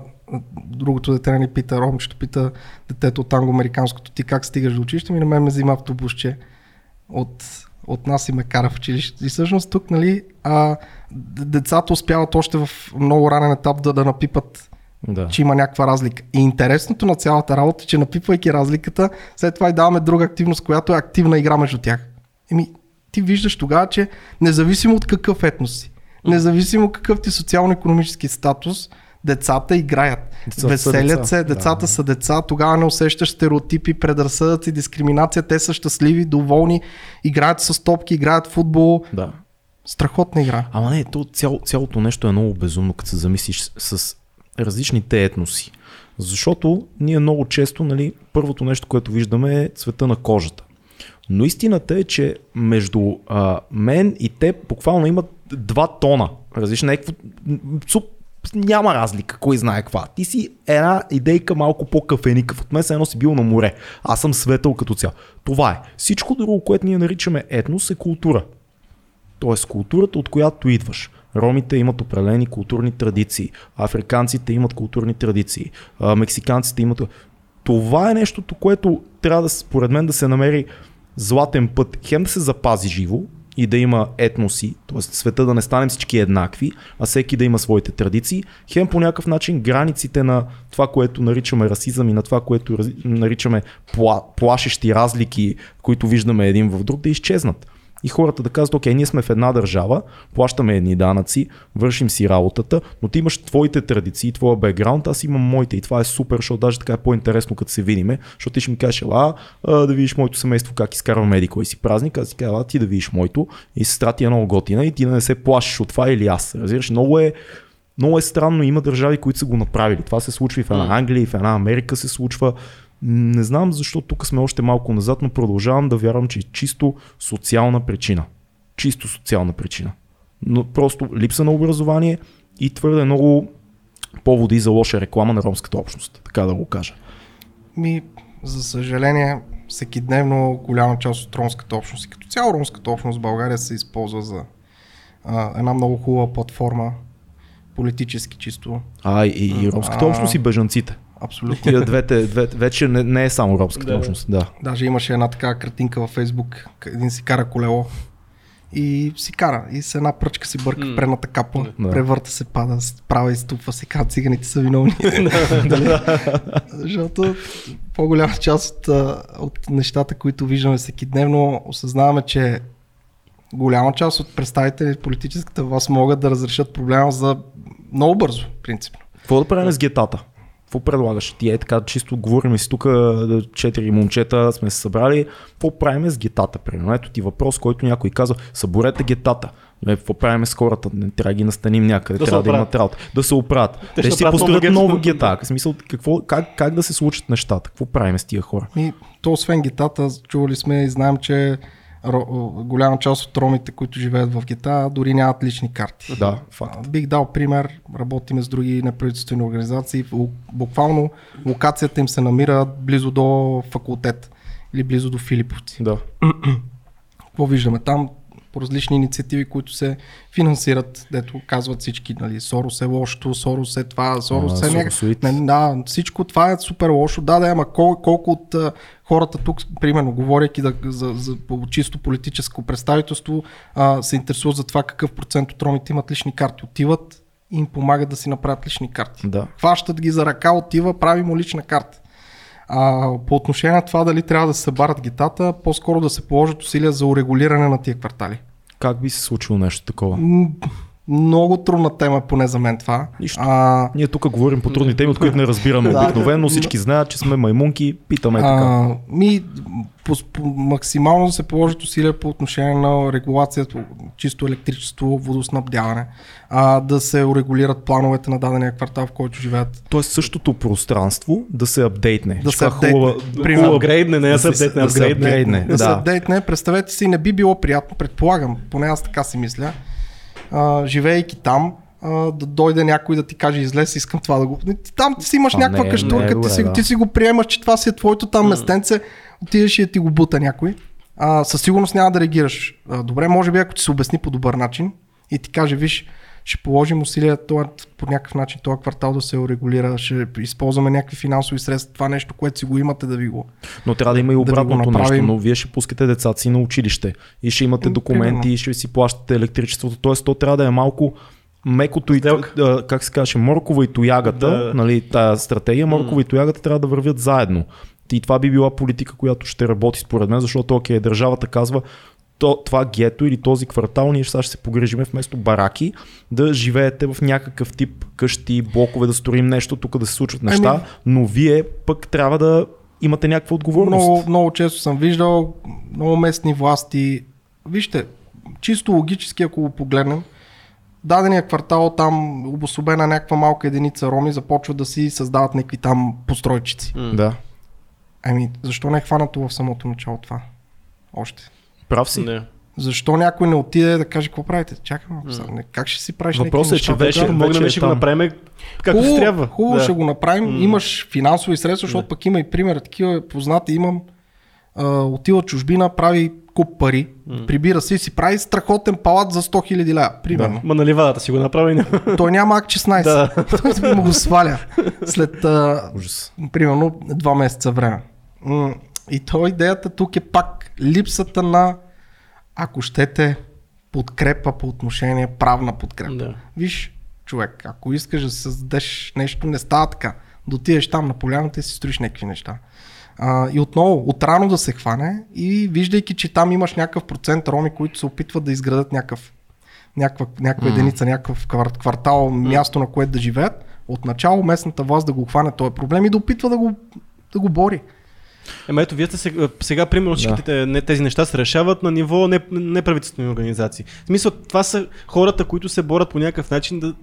другото дете ни пита, ромчето пита детето от англо-американското, ти как стигаш до училище, ми на мен ме взима автобусче от, от нас и ме кара в училище. И всъщност тук, нали, а, децата успяват още в много ранен етап да, да напипат Да. че има някаква разлика. И интересното на цялата работа е, че напипвайки разликата, след това и даваме друга активност, която е активна игра между тях. Еми, ти виждаш тогава, че независимо от какъв етнос си, независимо какъв ти социално-економически статус, децата играят. Децата Веселят деца. се, децата Да. са деца, тогава не усещаш стереотипи, предразсъдъци, дискриминация, те са щастливи, доволни, играят с топки, играят в футбол. да. Страхотна игра. Ама не, то цяло, цялото нещо е много безумно, като се замислиш с различните етноси. Защото ние много често, нали, първото нещо, което виждаме е цвета на кожата. Но истината е, че между а, мен и теб буквално имат два тона. Различни, някакво, суп, няма разлика, кой знае каква. Ти си една идейка малко по-кафеникъв. От мен едно си бил на море. Аз съм светъл като цяло. Това е. Всичко друго, което ние наричаме етнос е култура. Тоест културата, от която идваш. Ромите имат определени културни традиции, африканците имат културни традиции, мексиканците имат... Това е нещото, което трябва да, според мен, да се намери златен път. Хем да се запази живо и да има етноси, т.е. света да не станем всички еднакви, а всеки да има своите традиции. Хем по някакъв начин границите на това, което наричаме расизъм и на това, което наричаме пла, плашещи разлики, които виждаме един в друг, да изчезнат. И хората да казват, окей, ние сме в една държава, плащаме едни данъци, вършим си работата, но ти имаш твоите традиции, твоя бекграунд, аз имам моите и това е супер, защото даже така е по-интересно като се видиме, защото ти ще ми кажеш, а, да видиш моето семейство как изкарваме еди кой си празник, аз си кажа, ти да видиш моето и сестра ти е много готина и ти да не се плашиш от това или аз. Разбираш, много е, много е странно, има държави, които са го направили. Това се случва и в една Англия, и в една Америка се случва. Не знам защо тук сме още малко назад, но продължавам да вярвам, че е чисто социална причина. Чисто социална причина. Но просто липса на образование и твърде много поводи за лоша реклама на ромската общност, така да го кажа. Ми, за съжаление, всеки дневно голяма част от ромската общност и като цяло ромската общност в България се използва за а, една много хубава платформа, политически чисто. А, и, и ромската А. общност и бежанците. Абсолютно. Тия двете, двете вече не, не е само ромската Да, да. общност. Да. Даже имаше една така картинка във Фейсбук, един си кара колело и си кара и с една пръчка си бърка в предната капа, Да. превърта се, пада, справа и ступва се, казва циганите са виновни. Защото по-голяма част от, от нещата, които виждаме всеки дневно, осъзнаваме, че голяма част от представители в политическата власт могат да разрешат проблема за много бързо, принципно. Какво да правим с гетата? Какво предлагаш? Ти е така, чисто говорим си тук, четири момчета сме се събрали. Какво правим с гетата? Примерно, ето ти въпрос, който някой казва, съборете гетата. Е, Какво правим с хората? Не трябва да ги настаним някъде, Да трябва да имат работа. Да се оправят. Те, ще ще си построят ново гета. В смисъл, какво, как, как да се случат нещата? Какво правим с тия хора? И то освен гетата, чували сме и знаем, че голяма част от ромите, които живеят в гета, дори нямат лични карти. Да, факт. Бих дал пример, работиме с други неправителствени организации, Бу- буквално локацията им се намира близо до факултет или близо до Филиповци. Да. Какво виждаме там? По различни инициативи, които се финансират, дето казват всички, нали, Сорос е лошото, Сорос е това, Сорос е някак... Соросоид. Не, да, всичко това е супер лошо. Да, да, ама кол, колко от а, хората тук, примерно, говоряки да, за, за чисто политическо представителство, а, се интересуват за това какъв процент от ромите имат лични карти. Отиват и им помагат да си направят лични карти. Да. Хващат ги за ръка, отива, прави му лична карта. А, по отношение на това дали трябва да се събарат гитата, по-скоро да се положат усилия за урегулиране на тия квартали. Как би се случило нещо такова? Много трудна тема, поне за мен това. Нищо. А, Ние тук говорим по трудни теми, от които не разбираме Да. обикновено. Всички знаят, че сме маймунки, питаме така. А, ми, по, по, максимално да се положат усилия по отношение на регулацията, чисто електричество, водоснабдяване, а, да се урегулират плановете на дадения квартал, в който живеят. Тоест същото пространство да се апдейтне. Да се хубава- апдейтне. Хубава- Апгрейдне, не е да се- апдейтне, да апгрейдне. апгрейдне. Да, се Да. апдейтне, представете си, не би било приятно, предполагам, поне аз така си мисля, а, живеейки там, а, да дойде някой да ти каже излез, искам това да го... Там ти си имаш А, някаква не е- каштурка, не е ти, си, да. ти си го приемаш, че това си е твоето там местенце, отидеш и да ти го бута някой. А, със сигурност няма да реагираш. А, добре, може би ако ти се обясни по добър начин и ти каже, виж, ще положим усилия това, по някакъв начин този квартал да се урегулира, ще използваме някакви финансови средства, това нещо, което си го имате да ви го. Но трябва да има и Да обратното нещо, направим. но вие ще пускате децата си на училище и ще имате документи примерно. и ще си плащате електричеството. Тоест, то трябва да е малко мекото и, а, как се каже, моркова и тоягата, Да. нали, тая стратегия, моркова и тоягата трябва да вървят заедно. И това би била политика, която ще работи според мен, защото окей, държавата казва, то, това гето или този квартал, ние сега ще се погрежиме вместо бараки, да живеете в някакъв тип къщи, блокове, да строим нещо, тук да се случват неща, Ами- но вие пък трябва да имате някаква отговорност. Много, много често съм виждал много местни власти. Вижте, чисто логически, ако го погледнем, дадения квартал там, обособена някаква малка единица роми, започват да си създават някакви там постройчици. Да, Ами, защо не е хванато в самото начало това? Още. Прав си. Не. Защо някой не отиде да каже какво правите? Чакай малко не- Как ще си правиш Въпросът е, че вече- Вече, вече е го направим както хубаво, си трябва. Хубаво да. ще го направим. М. Имаш финансови средства, защото пък има и пример. Такива познати имам. А, отива чужбина, прави куп пари, прибира си и си прави страхотен палат за 100 000 лева. Примерно. Ма нали вадата си го направи? Той няма ак 16. Да. Той му го сваля след а, примерно два месеца време. И то идеята тук е пак липсата на, ако щете, подкрепа по отношение правна подкрепа. Да. Виж, човек, ако искаш да създадеш нещо, не става така. Да отидеш там на поляната и си строиш някакви неща. А, и отново, отрано да се хване и виждайки, че там имаш някакъв процент роми, които се опитват да изградат някакъв, някаква, някаква Мгм. единица, някакъв квар- квартал, място на което да живеят, отначало местната власт да го хване този проблем и да опитва да го, да го бори. Ема ето, вие сте сега, сега примерно всичките не, тези неща се решават на ниво не- неправителствени организации. В смисъл, това са хората, които се борят по някакъв начин да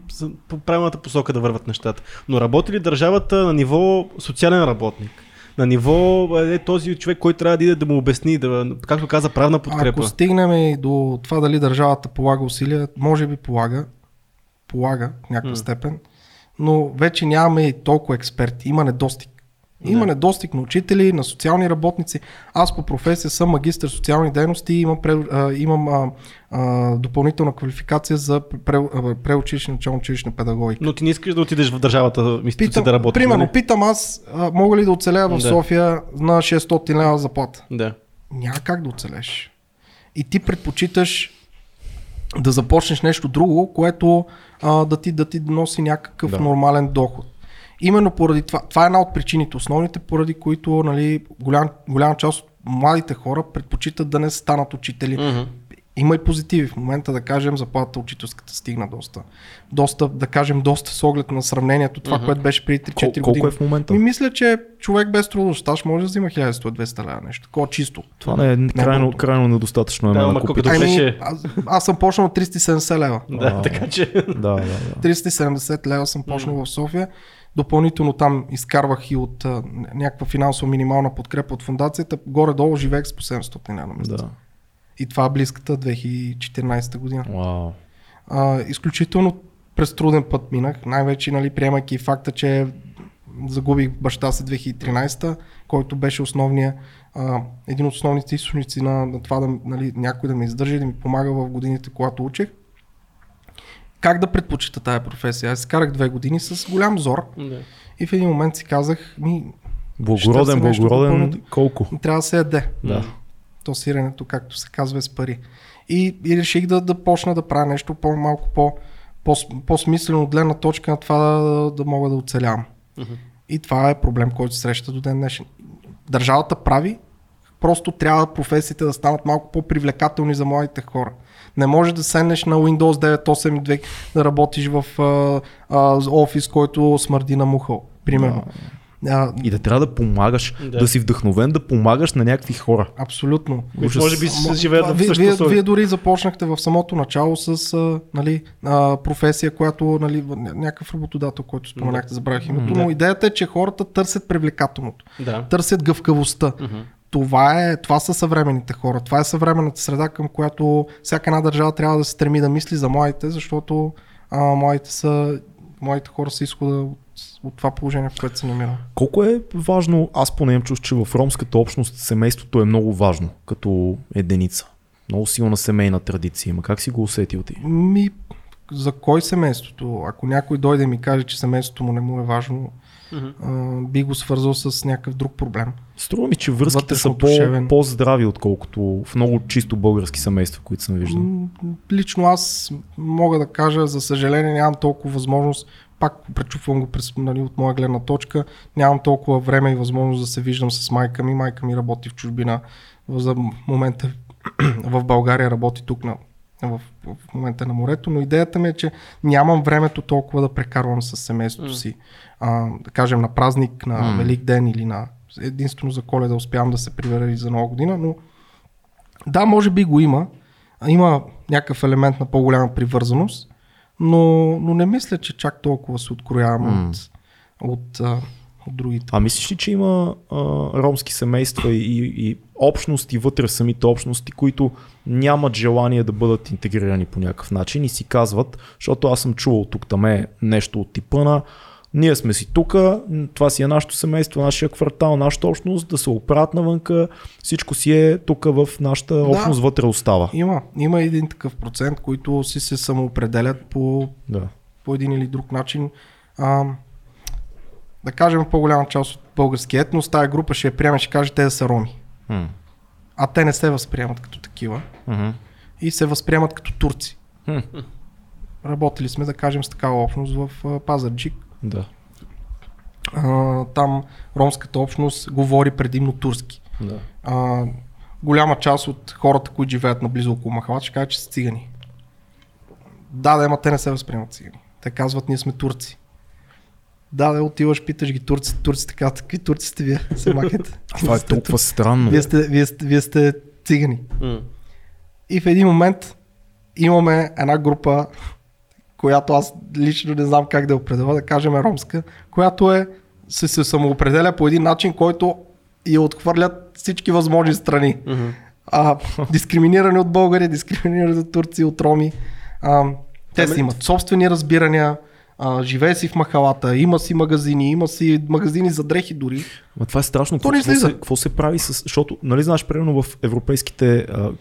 по правилната посока да върват нещата. Но работи ли държавата на ниво социален работник? На ниво е този човек, който трябва да иде да му обясни, да, както каза, правна подкрепа. Ако стигнем и до това дали държавата полага усилия, може би полага, полага в някаква М. степен, но вече нямаме и толкова експерти. Има недостиг. Има Да. недостиг на учители, на социални работници. Аз по професия съм магистър социални дейности и имам, пре, а, имам а, а, допълнителна квалификация за пре, преучилищна начално училищна педагогика. Но ти не искаш да отидеш в държавата, институция да работиш. примерно, нали? питам аз, а, мога ли да оцеля в Да. София на 600 лева заплата? Да. няма как да оцелеш. И ти предпочиташ да започнеш нещо друго, което а, да, ти, да ти носи някакъв да. нормален доход. Именно поради това, това е една от причините, основните, поради които нали, голям, голяма част от младите хора предпочитат да не станат учители. Мгм. Има и позитиви. В момента, да кажем, заплата учителската стигна доста. Доста, да кажем, доста с оглед на сравнението, това, Мгм. което беше преди 3-4 Кол- години. колко е в момента? Ми мисля, че човек без трудов стаж може да взима 1100-200 лева нещо. Такова чисто. Това не е крайно, много. крайно недостатъчно. Е Да, ама ако колко питаш. добре. Ами, аз, аз съм почнал от 370 лева. Да, така че. Да, да, да. 370 лева съм почнал в София. Допълнително там изкарвах и от а, някаква финансово минимална подкрепа от фундацията. Горе-долу живеех с по 700 лева на месец. да. И това е близката 2014 година. Вау. А, изключително през труден път минах, най-вече нали, приемайки факта, че загубих баща си 2013, който беше основния, а, един от основните източници на, на това да, нали, някой да ме издържа и да ми помага в годините, когато учих. Как да предпочита тая професия? Аз изкарах две години с голям зор Да. и в един момент си казах, ми, Благороден, благороден, допълнително. колко? трябва да се яде. Да. То сиренето, както се казва, е с пари. И, и реших да, да почна да правя нещо по-малко по, по, по-смислено от гледна точка на това да, да мога да оцелявам. Мгм. И това е проблем, който се среща до ден днешен. Държавата прави, просто трябва професиите да станат малко по-привлекателни за младите хора. Не може да седнеш на Windows 9.8.2 да работиш в а, а, офис, който смърди на мухъл, примерно. А, И да трябва да помагаш, Да. да, си вдъхновен да помагаш на някакви хора. абсолютно. Които може би Ма- с- живеят в вие, същото вие, условие. вие дори започнахте в самото начало с а, нали, а, професия, която нали, някакъв работодател, който споменахте, забравих името, Да. но идеята е, че хората търсят привлекателното, Да. търсят гъвкавостта. Мгм. Това, е, това са съвременните хора. Това е съвременната среда, към която всяка една държава трябва да се стреми да мисли за младите, защото а, младите, са, младите хора са изхода от, от това положение, в което се намира. Колко е важно, аз поне имам чувство, че в ромската общност семейството е много важно, като единица. Много силна семейна традиция има. Как си го усетил ти? Ми, за кой семейството? Ако някой дойде и ми каже, че семейството му не му е важно, а, би го свързал с някакъв друг проблем. Струва ми, че връзките са по, по-здрави, отколкото в много чисто български семейства, които съм виждал. Лично аз мога да кажа, за съжаление нямам толкова възможност, пак пречупвам го през, нали, от моя гледна точка, нямам толкова време и възможност да се виждам с майка ми. Майка ми работи в чужбина, в- за момента в България работи тук на, в, в момента на морето, но идеята ми е, че нямам времето толкова да прекарвам с семейството си. А, да кажем на празник, на М. Велик ден или на единствено за коледа успявам да се прибера или за нова година, но да, може би го има. Има някакъв елемент на по-голяма привързаност, но, но не мисля, че чак толкова се откроявам М. от, от, а, от другите. А мислиш ли, че има а, ромски семейства и, и общности вътре в самите общности, които нямат желание да бъдат интегрирани по някакъв начин и си казват, защото аз съм чувал тук там е нещо от типа на ние сме си тук, това си е нашето семейство, нашия квартал, нашата общност, да се оправят навънка, всичко си е тук в нашата общност вътре остава. Има, има един такъв процент, които си се самоопределят по, Да. по един или друг начин. А, да кажем, по-голяма част от български етнос, тая група ще я приеме, ще каже те да са роми. М. А те не се възприемат като такива Мгм. и се възприемат като турци. Хм. Работили сме, да кажем, с такава общност в Пазарджик. Да. А, там ромската общност говори предимно турски. да. А, голяма част от хората, които живеят наблизо около Махалат, ще кажат, че са цигани. Да, да, ама те не се възприемат цигани. Те казват, ние сме турци. Да, да, отиваш, питаш ги турци, турци така, какви турци сте вие, се махете. А това е толкова странно. Вие сте, вие, сте, вие сте цигани. М. И в един момент имаме една група, която аз лично не знам как да определя, да кажем е ромска, която е, се, се самоопределя по един начин, който я отхвърлят всички възможни страни. Мгм. А, дискриминирани от българи, дискриминирани от турци, от роми. А, те Ами- си имат собствени разбирания, а, живее си в махалата, има си магазини, има си магазини за дрехи дори. Ма това е страшно. То Какво, не какво, излиза. се, какво се прави с... Защото, нали знаеш, примерно в европейските... А,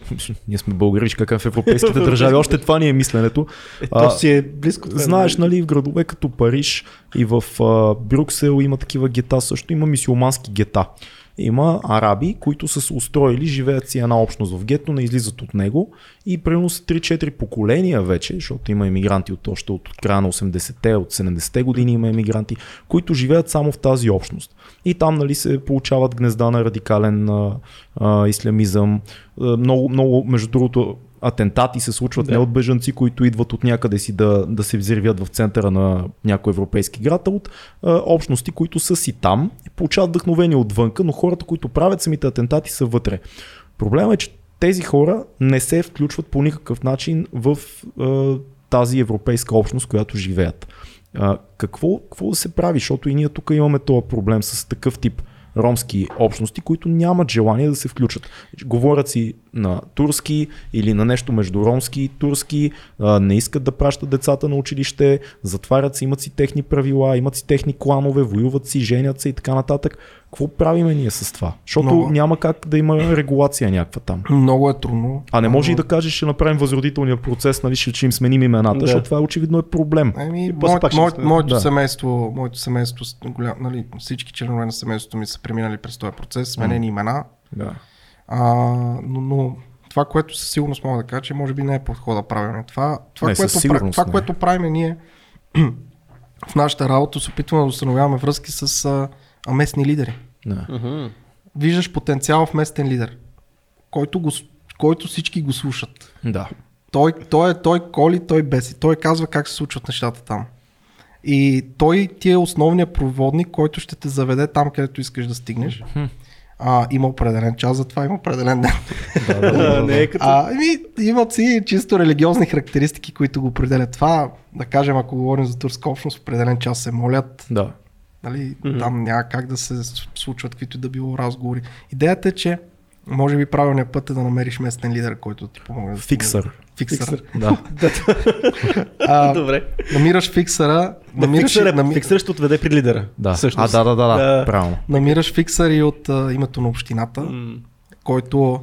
ние сме българи, кажа в европейските държави. Още това ни е мисленето. Е, то си е близко. това е. Знаеш, нали, в градове като Париж и в а, Брюксел има такива гета, също има мисиомански гета. Има араби, които са се устроили, живеят си една общност в гето, не излизат от него и примерно са 3-4 поколения вече, защото има емигранти от още от края на 80-те, от 70-те години има емигранти, които живеят само в тази общност. И там нали, се получават гнезда на радикален а, а, ислямизъм. А, много, много, между другото, атентати се случват Да. не от бежанци, които идват от някъде си да, да се взривят в центъра на някой европейски град, а от а, общности, които са си там получават вдъхновение отвънка, но хората, които правят самите атентати са вътре. Проблемът е, че тези хора не се включват по никакъв начин в а, тази европейска общност, която живеят. А, какво, какво да се прави, защото и ние тук имаме този проблем с такъв тип ромски общности, които нямат желание да се включат. Говорят си на турски или на нещо между ромски и турски, не искат да пращат децата на училище, затварят се, имат си техни правила, имат си техни кланове, воюват си, женят се и така нататък. Какво правиме ние с това? Защото Много. няма как да има регулация някаква там. Много е трудно. А не може и да кажеш, ще направим възродителния процес, нали, ще, ще им сменим имената, Да. защото това очевидно е проблем. Ами, мое, ще мое, моето, да. семейство, моето семейство, голям, нали, всички членове на семейството ми са преминали през този процес, сменени имена. Да. А, но, но това, което със сигурност мога да кажа, че може би не е подхода правилно. Това, това, Не, което, пра- това не. което правим ние в нашата работа, се опитваме да установяваме връзки с а, а, местни лидери. Да. Мгм. Виждаш потенциал в местен лидер, който, го, който всички го слушат. да. Той, той, е, той коли, той беси. Той казва как се случват нещата там. И той ти е основният проводник, който ще те заведе там, където искаш да стигнеш. А, има определен час за това, има определен ден. А, Не е като... А, ами, имат си чисто религиозни характеристики, които го определят. Това, да кажем, ако говорим за турска общност, определен час се молят, Да. нали, там няма как да се случват каквито и да било разговори. Идеята е, че може би правилният път е да намериш местен лидер, който ти помогне. да стигнеш. Фиксър. Фиксър. Да. А, Добре. намираш фиксъра, намираш, Фиксър, нами, фиксър ще отведе при лидера. Да. Всъщност. А, да, да, да, да. Правилно. намираш фиксър и от а, името на общината, М. който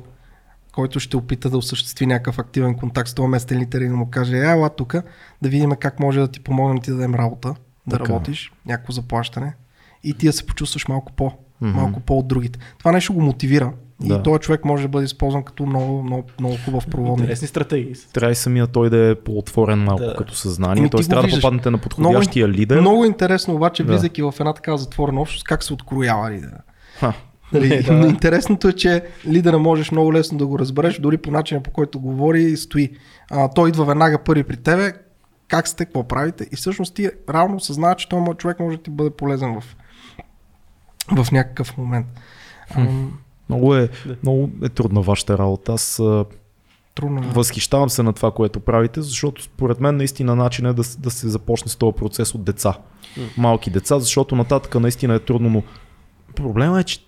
който ще опита да осъществи някакъв активен контакт с този местен литер и да му каже, е, ела тук, да видим как може да ти помогнем ти да дадем работа, да Така. работиш, някакво заплащане и ти да се почувстваш малко по, малко по от другите. Това нещо го мотивира и Да. този човек може да бъде използван като много, много, много хубав проводник. Интересни стратегии. Трябва и самия той да е по-отворен малко Да. като съзнание. Т.е. го трябва да виждаш. попаднете на подходящия лидер. Много интересно обаче, Да. влизайки в една такава затворена общност, как се откроява лидера. Ха. Нали, Да. Интересното е, че лидера можеш много лесно да го разбереш, дори по начина по който говори и стои. А, той идва веднага първи при тебе, как сте, какво правите и всъщност ти равно съзнава, че този човек може да ти бъде полезен в, в някакъв момент. Ам, Много е, много е трудна вашата работа. Аз трудно е. възхищавам се на това, което правите, защото според мен наистина начин е да, да се започне с този процес от деца. Малки деца, защото нататък наистина е трудно, но проблема е, че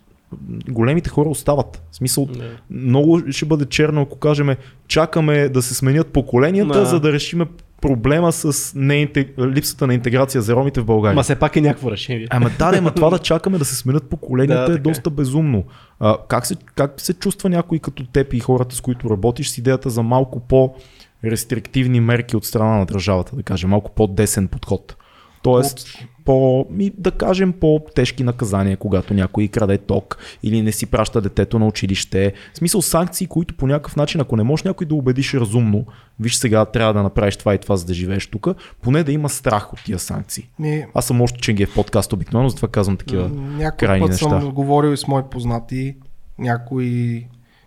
големите хора остават. В смисъл, Да. много ще бъде черно, ако кажем, чакаме да се сменят поколенията, Да. за да решиме проблема с неинте... липсата на интеграция за ромите в България. Ма все пак е някакво решение. Ама да, да, това да чакаме да се сменят поколенията Да, е е. доста безумно. А, как, се, как се чувства някой като теб и хората, с които работиш, с идеята за малко по-рестриктивни мерки от страна на държавата, да кажем, малко по-десен подход? Тоест, по, ми, да кажем, по-тежки наказания, когато някой краде ток или не си праща детето на училище. В смисъл санкции, които по някакъв начин, ако не можеш някой да убедиш разумно, виж сега трябва да направиш това и това, за да живееш тук, поне да има страх от тия санкции. Ми, Аз съм още ченги в подкаст обикновено, затова казвам такива Някой крайни път неща. съм говорил и с мои познати, някои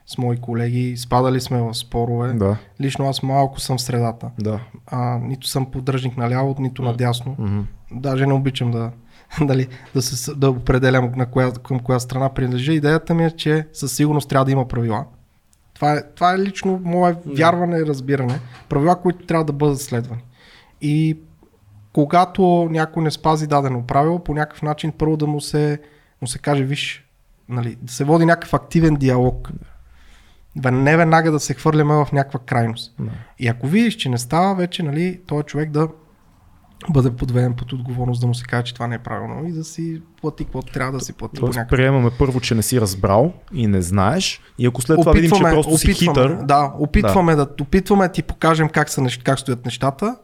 с мои колеги, спадали сме в спорове. Да, Лично аз малко съм в средата. да. А, нито съм поддръжник наляво, нито надясно. Мгм. Даже не обичам да, дали, да, се, да определям на коя, към коя страна принадлежа. Идеята ми е, че със сигурност трябва да има правила. Това е, това е лично мое вярване и разбиране. Правила, които трябва да бъдат следвани. И когато някой не спази дадено правило, по някакъв начин първо да му се, му се каже, виж, нали, да се води някакъв активен диалог. Бе, Не веднага да се хвърляме в някаква крайност. Да. И ако видиш, че не става, вече нали, този човек да бъде подведен под отговорност, да му се каже, че това не е правилно и да си плати каквото трябва да си плати. по Тоест някакъв приемаме първо, че не си разбрал и не знаеш и ако след това видим, че просто си хитър, Да, опитваме да. да опитваме да ти покажем как, са, как стоят нещата,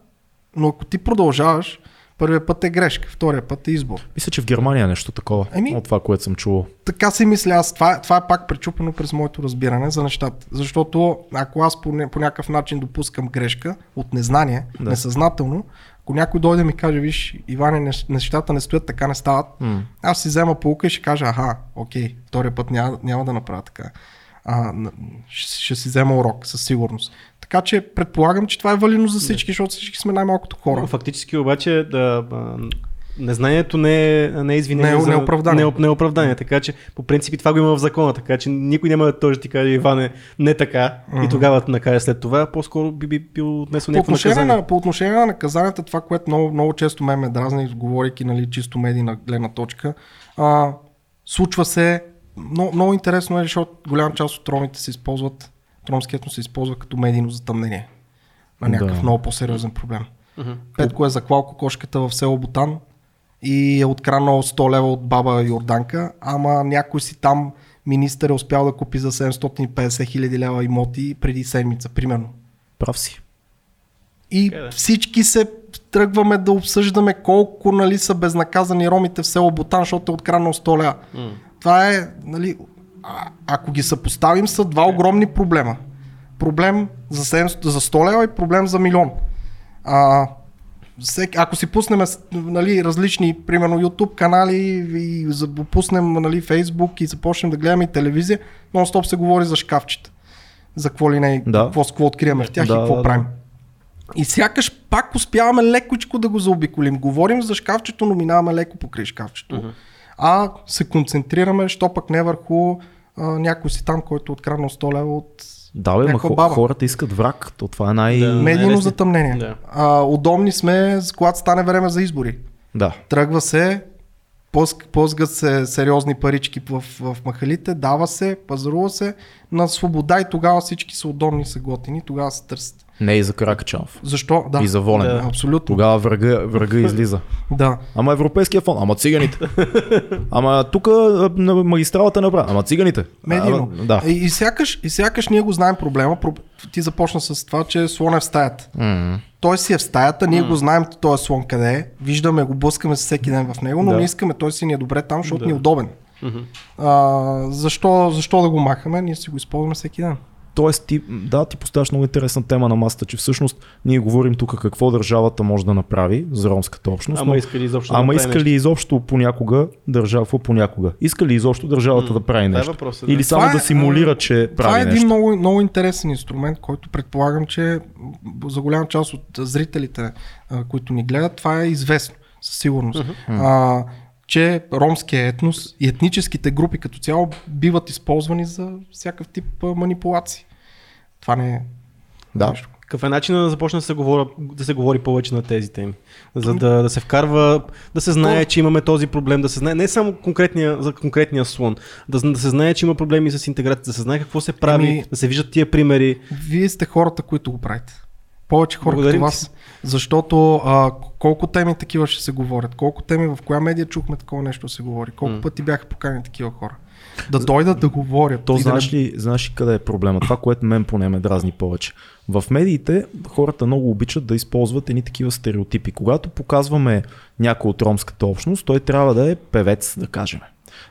но ако ти продължаваш, първият път е грешка, втория път е избор. мисля, че в Германия е нещо такова, Еми- от това, което съм чувал. Така си мисля аз. Това, това е пак пречупено през моето разбиране за нещата. Защото ако аз по, по някакъв начин допускам грешка от незнание, Да. несъзнателно, ако някой дойде и ми каже, виж, Иване, нещ- нещата не стоят така, не стават, М. аз си взема полука и ще кажа, аха, окей, втория път няма, няма да направя така. А, ще си взема урок, със сигурност. Така че предполагам, че това е валидно за всички, защото всички сме най-малкото хора. Фактически обаче да, незнанието не е, не е извинение Не е- за... не е оправдание. Не, е- не е оправдание, така че по принцип това го има в закона, така че никой няма да тоже ти каже Иване не така и тогава те накаже след това, по-скоро би, би бил отнесъл някакво наказание. на, по отношение на наказанията, това, което много, много често ме ме дразни, говорейки нали, чисто медийна гледна точка, а, случва се, много, много интересно е, защото голяма част от ромите се използват, ромският етнос се използва като медийно затъмнение на някакъв Да. много по-сериозен проблем. Мгм. Петко е заклал кокошката в село Бутан и е откранал 100 лева от баба Йорданка, ама някой си там министър е успял да купи за 750 хиляди лева имоти преди седмица, примерно. Прав си. И да. всички се тръгваме да обсъждаме колко нали, са безнаказани ромите в село Бутан, защото е откранал 100 лева. М. Това е, нали, а, ако ги съпоставим, са два огромни проблема. Проблем за, 700, за 100 лева и проблем за милион. А, всек, ако си пуснем нали, различни, примерно YouTube канали и за- пуснем нали, Facebook и започнем да гледаме и телевизия, нон-стоп се говори за шкафчета. За какво ли не, Да. какво, какво откриваме в тях Да, и какво да, правим. да. И сякаш пак успяваме лекочко да го заобиколим. Говорим за шкафчето, но минаваме леко покрай шкафчето. А се концентрираме, що пък не върху а, някой си там, който е откраднал 100 лева от Да, бе, ма баба. хората искат враг. То това е най... Да. Медийно затъмнение. Да. А, удобни сме, когато стане време за избори. да. Тръгва се, плъск- плъзгат се сериозни парички в, в махалите, дава се, пазарува се на свобода и тогава всички са удобни, са готини, тогава се търсят. Не и за Каракачанов. Защо? Да. И за Волен. Да. Абсолютно. Тогава врага, врага излиза. Да. Ама Европейския фонд, ама циганите. Ама тук а, магистралата направи, ама циганите. Медийно. Ама, да. И, и, сякаш, и сякаш ние го знаем проблема. Про- Ти започна с това, че слон е в стаята. М. Той си е в стаята, ние го знаем този слон къде е, виждаме го, блъскаме се всеки ден в него, но Да. не искаме той си ни е добре там, защото Да. ни е удобен. Мгм. А, защо, защо да го махаме? Ние си го използваме всеки ден. Тоест, ти, да, ти поставяш много интересна тема на масата, че всъщност ние говорим тук какво държавата може да направи за ромската общност. Ама но, иска ли изобщо да ама направи иска нещо? ли изобщо понякога държава, понякога? Иска ли изобщо държавата М, да прави е нещо? въпросът, да. Или само Това е, да симулира, а, че прави Това е един нещо? много, много интересен инструмент, който предполагам, че за голяма част от зрителите, които ни гледат, това е известно със сигурност. А, че ромския етнос и етническите групи като цяло биват използвани за всякакъв тип манипулации. Това не е Да. нещо. Какъв е начинът да започне да се, говоря, да се говори повече на тези теми? За да, да се вкарва, да се знае, че имаме този проблем, да се знае не само конкретния, за конкретния слон, да, да се знае, че има проблеми с интеграцията, да се знае какво се прави, Еми- да се виждат тия примери. Вие сте хората, които го правите. Повече хора Благодарим като вас. Защото а, колко теми такива ще се говорят, колко теми, в коя медия чухме такова нещо се говори, колко М. пъти бяха поканени такива хора. Да дойдат да говорят. То да знаеш ли, знаеш ли къде е проблема? Това, което мен поне ме дразни повече. В медиите хората много обичат да използват едни такива стереотипи. Когато показваме някой от ромската общност, той трябва да е певец, да кажем.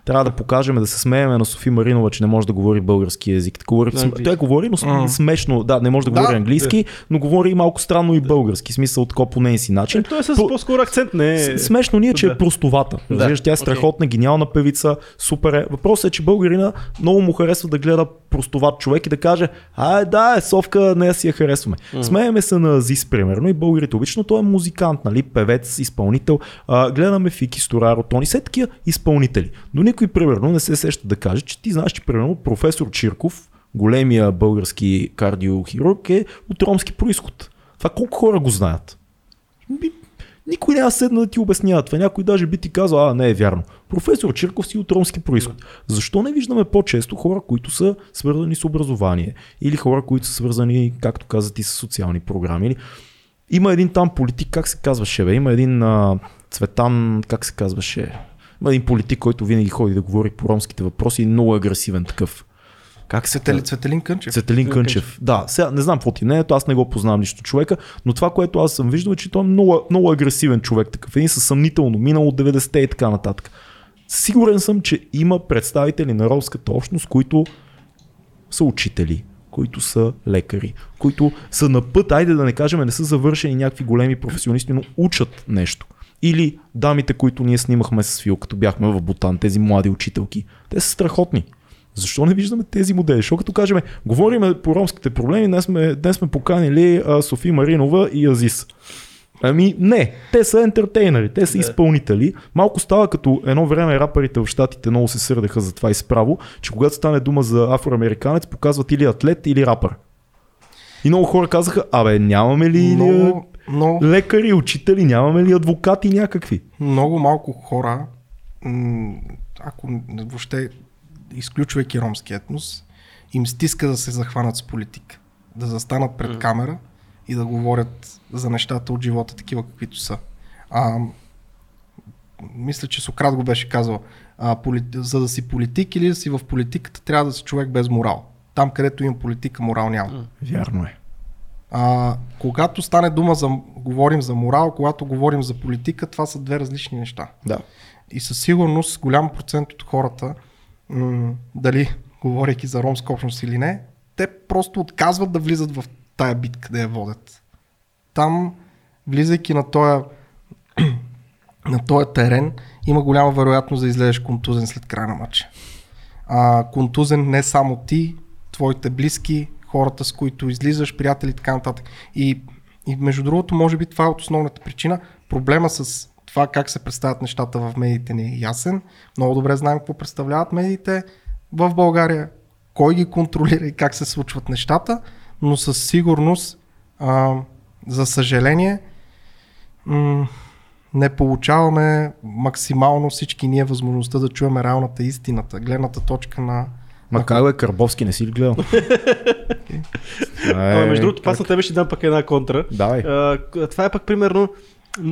Трябва да покажем, да се смееме на Софи Маринова, че не може да говори български язик. Говори, английски. той говори, но М. смешно. Да, не може да, Да, говори английски, но говори и малко странно и български. Смисъл такова по нейн си начин. Е, той е с По- по-скоро акцент, не е... Смешно ни е, че Да. е простовата. Да, Разбираш, тя е страхотна, гениална певица, супер е. Въпросът е, че българина много му харесва да гледа простоват човек и да каже, а да, е, Совка, нея си я харесваме. Смееме се на Зис, примерно, и българите обичат, но той е музикант, нали, певец, изпълнител. А, гледаме Фики Стораро, Тони, все такива изпълнители. Но никой, примерно, не се сеща да каже, че ти знаеш, че, примерно, професор Чирков, големия български кардиохирург, е от ромски происход. Това колко хора го знаят? Никой няма седна да ти обяснява това. Някой даже би ти казал, а не е вярно. Професор Чирков си от ромски происход. Защо не виждаме по-често хора, които са свързани с образование? Или хора, които са свързани, както каза ти, с социални програми? Има един там политик, как се казваше, бе? Има един а, Цветан, как се казваше? Има един политик, който винаги ходи да говори по ромските въпроси много агресивен такъв. Как се Цветели? Цветелин Кънчев. Цветелин Кънчев. Да, сега не знам какво ти не е, аз не го познавам лично човека, но това, което аз съм виждал е, че той е много, много агресивен човек, такъв един със съмнително минало от 90-те и така нататък. Сигурен съм, че има представители на ромската общност, които са учители, които са лекари, които са на път, айде да не кажем, не са завършени някакви големи професионалисти, но учат нещо. Или дамите, които ние снимахме с Фил, като бяхме в Бутан, тези млади учителки. Те са страхотни. Защо не виждаме тези модели? Защото като кажем, говориме по ромските проблеми, днес сме, днес сме поканили а, Софи Маринова и Азис. Ами не, те са ентертейнери, те са Да. изпълнители. Малко става като едно време рапърите в Штатите много се сърдеха за това изправо, че когато стане дума за афроамериканец, показват или атлет, или рапър. И много хора казаха, абе нямаме ли Много, много, лекари, учители, нямаме ли адвокати някакви? много малко хора, ако въобще изключвайки ромски етнос, им стиска да се захванат с политика. Да застанат пред камера и да говорят за нещата от живота, такива каквито са. А, мисля, че Сократ го беше казал, а, поли... за да си политик или да си в политиката, трябва да си човек без морал. Там, където има политика, морал няма. Вярно е. А, когато стане дума за, говорим за морал, когато говорим за политика, това са две различни неща. Да. И със сигурност голям процент от хората, м- дали говорейки за ромска общност или не, те просто отказват да влизат в тая битка, да я водят. Там, влизайки на този на този терен, има голяма вероятност да излезеш контузен след края на матча. А, контузен не само ти, твоите близки, хората с които излизаш, приятели и така нататък. И, и между другото, може би това е от основната причина. Проблема с това как се представят нещата в медиите не е ясен. Много добре знаем какво представляват медиите в България, кой ги контролира и как се случват нещата, но със сигурност, а, за съжаление, м- не получаваме максимално всички ние възможността да чуем реалната истината, гледната точка на... Ма как е Карбовски, не си ли гледал? Ама между другото, аз на тебе ще дам пък една контра. Давай. А, това е пък примерно,